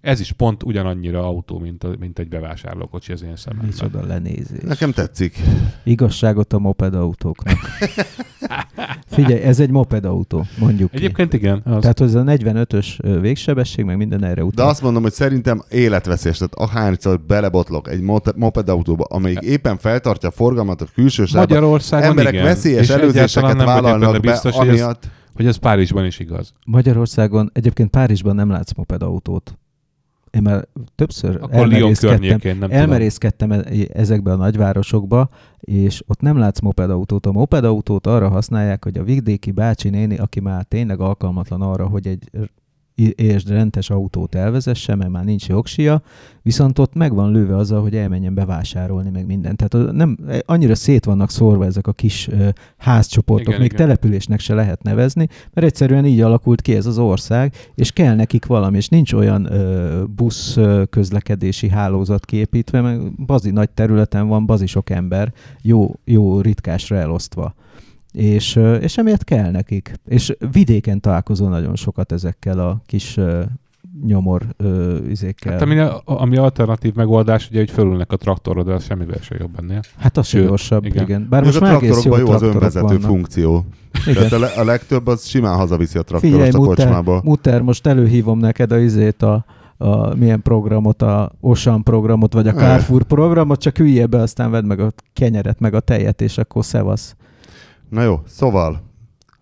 S3: Ez is pont ugyanannyira autó, mint, a, mint egy bevásárlókocsi az én szememben.
S2: Micsoda lenézés.
S1: Nekem tetszik.
S2: Igazságot a mopedautóknak. Figyelj, ez egy mopedautó, mondjuk ki.
S3: Egyébként igen. Az.
S2: Tehát ez a 45-ös ö, végsebesség, meg minden erre
S1: De
S2: utal.
S1: azt mondom, hogy szerintem életveszélyes. Tehát akárszor belebotlok egy mote- mopedautóba, amelyik éppen feltartja a forgalmat a külső
S3: Magyarországon
S1: emberek
S3: igen.
S1: veszélyes
S3: És
S1: előzéseket vállalnak be,
S3: biztos, hogy ez,
S1: amiatt...
S3: hogy ez Párizsban is igaz.
S2: Magyarországon, egyébként Párizsban nem látsz mopedautót. Én már többször
S3: Akkor
S2: elmerészkedtem,
S3: nem
S2: elmerészkedtem e- ezekbe a nagyvárosokba, és ott nem látsz mopedautót. A mopedautót arra használják, hogy a vidéki bácsi néni, aki már tényleg alkalmatlan arra, hogy egy és rendes autót elvezesse, mert már nincs jogsia, viszont ott meg van lőve azzal, hogy elmenjen bevásárolni, meg mindent. Tehát nem, annyira szét vannak szórva ezek a kis ö, házcsoportok,
S3: Igen,
S2: még
S3: igen.
S2: településnek se lehet nevezni, mert egyszerűen így alakult ki ez az ország, és kell nekik valami, és nincs olyan ö, busz közlekedési hálózat kiépítve, meg bazi nagy területen van bazi sok ember, jó, jó ritkásra elosztva. És, és emiatt kell nekik. És vidéken találkozol nagyon sokat ezekkel a kis nyomor ö, izékkel.
S3: Hát ami, ami alternatív megoldás, ugye, hogy fölülnek a traktorra, de az semmivel se jobb ennél.
S2: Hát az
S3: Sőt,
S2: gyorsabb, igen.
S3: igen.
S2: Bár
S1: Most
S2: most
S1: a
S2: már egész jó
S1: traktorokban jó az önvezető
S2: vannak.
S1: funkció.
S2: Igen.
S1: Tehát a, le- a legtöbb az simán hazaviszi a traktorost
S2: Figyelj,
S1: a
S2: Mutter,
S1: kocsmába.
S2: Mutter, most előhívom neked a izét a, a milyen programot, a Osan programot, vagy a. Carrefour programot, csak üljél be, aztán vedd meg a kenyeret, meg a tejet, és akkor szevasz.
S1: Na jó, szóval,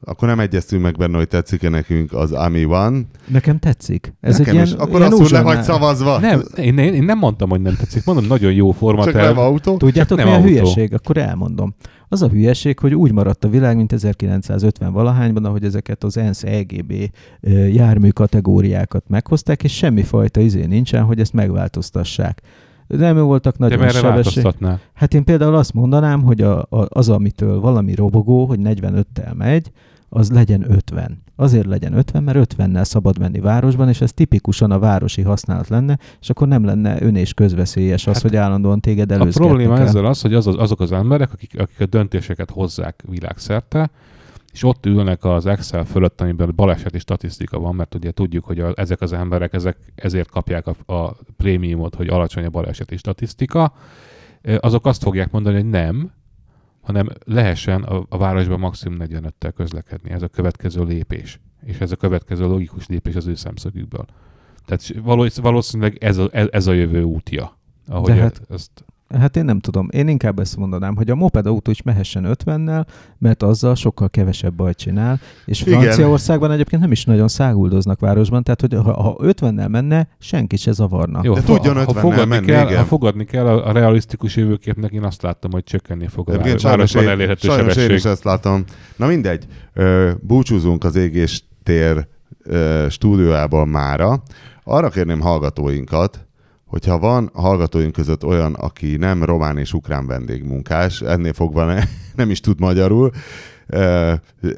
S1: akkor nem egyeztünk meg benne, hogy tetszik-e nekünk az Ami van.
S2: Nekem tetszik. Ez
S1: Nekem
S2: egy
S1: is.
S2: ilyen,
S1: Akkor
S2: ilyen
S1: azt le vagy szavazva.
S3: Nem, én, én, én nem mondtam, hogy nem tetszik. Mondom, nagyon jó
S1: Csak
S3: formaterv.
S1: nem autó.
S2: Tudjátok,
S3: nem
S2: mi a
S3: autó.
S2: hülyeség? Akkor elmondom. Az a hülyeség, hogy úgy maradt a világ, mint 1950 valahányban, ahogy ezeket az ENSZ EGB jármű kategóriákat meghozták, és semmifajta izé nincsen, hogy ezt megváltoztassák. Nem voltak
S3: De
S2: nagyon
S3: merre
S2: sebesség.
S3: változtatnál?
S2: Hát én például azt mondanám, hogy a, a, az, amitől valami robogó, hogy 45-tel megy, az legyen 50. Azért legyen 50, mert 50-nel szabad menni városban, és ez tipikusan a városi használat lenne, és akkor nem lenne ön és közveszélyes az,
S3: Hát
S2: hogy állandóan téged
S3: A
S2: előzgetni
S3: probléma ezzel az, hogy az, az, azok az emberek, akik, akik a döntéseket hozzák világszerte, és ott ülnek az Excel fölött, amiben baleseti statisztika van, mert ugye tudjuk, hogy a, ezek az emberek ezek, ezért kapják a, a prémiumot, hogy alacsony a baleseti statisztika, azok azt fogják mondani, hogy nem, hanem lehessen a, a városban maximum 45-tel közlekedni. Ez a következő lépés. És ez a következő logikus lépés az ő szemszögükből. Tehát valósz- valószínűleg ez a, ez, a jövő útja. Ahogy
S2: De hát,
S3: ezt
S2: Hát én nem tudom. Én inkább ezt mondanám, hogy a moped autó is mehessen 50-nel, mert azzal sokkal kevesebb bajt csinál, és
S1: Igen.
S2: Franciaországban egyébként nem is nagyon száguldoznak városban, tehát hogy ha, ha 50-nel menne, senki se zavarna.
S3: Jó,
S1: De
S3: ha-
S1: tudjon
S3: ha,
S1: 50-nel
S3: fogadni
S1: menni,
S3: kell,
S1: igen.
S3: ha fogadni kell a, a realisztikus jövőképnek, én azt láttam, hogy csökkenni fog a város,
S1: sajnos,
S3: városban
S1: én,
S3: elérhető
S1: sajnos én
S3: sebesség.
S1: is ezt látom. Na mindegy, búcsúzunk az égés tér ö, stúdiójában mára. Arra kérném hallgatóinkat, hogyha van hallgatóink között olyan, aki nem román és ukrán vendégmunkás, ennél fogva ne, nem is tud magyarul,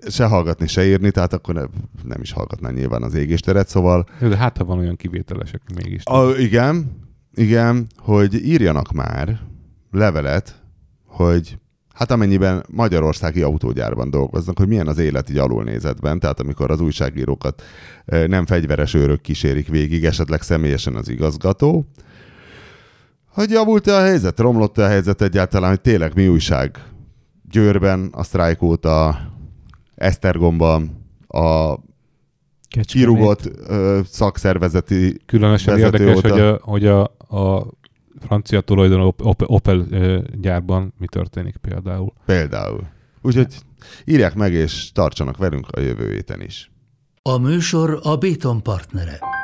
S1: se hallgatni, se írni, tehát akkor ne, nem is hallgatná nyilván az égésteret, szóval
S3: de hát, ha van olyan kivételes, aki mégis.
S1: a, igen, igen, hogy írjanak már levelet, hogy hát amennyiben magyarországi autógyárban dolgoznak, hogy milyen az élet így alulnézetben, tehát amikor az újságírókat eh, nem fegyveres őrök kísérik végig, esetleg személyesen az igazgató, hogy javult-e a helyzet, romlott-e a helyzet egyáltalán, hogy tényleg mi újság Győrben, a sztrájk óta, Esztergomban, a
S2: Kecskemét.
S1: kirúgott ö, szakszervezeti
S3: Különösen érdekes,
S1: óta.
S3: hogy, a, hogy a, a francia tulajdon Opel, Opel gyárban mi történik például.
S1: Például. Úgyhogy írják meg és tartsanak velünk a jövő héten is.
S4: A műsor a Béton partnere.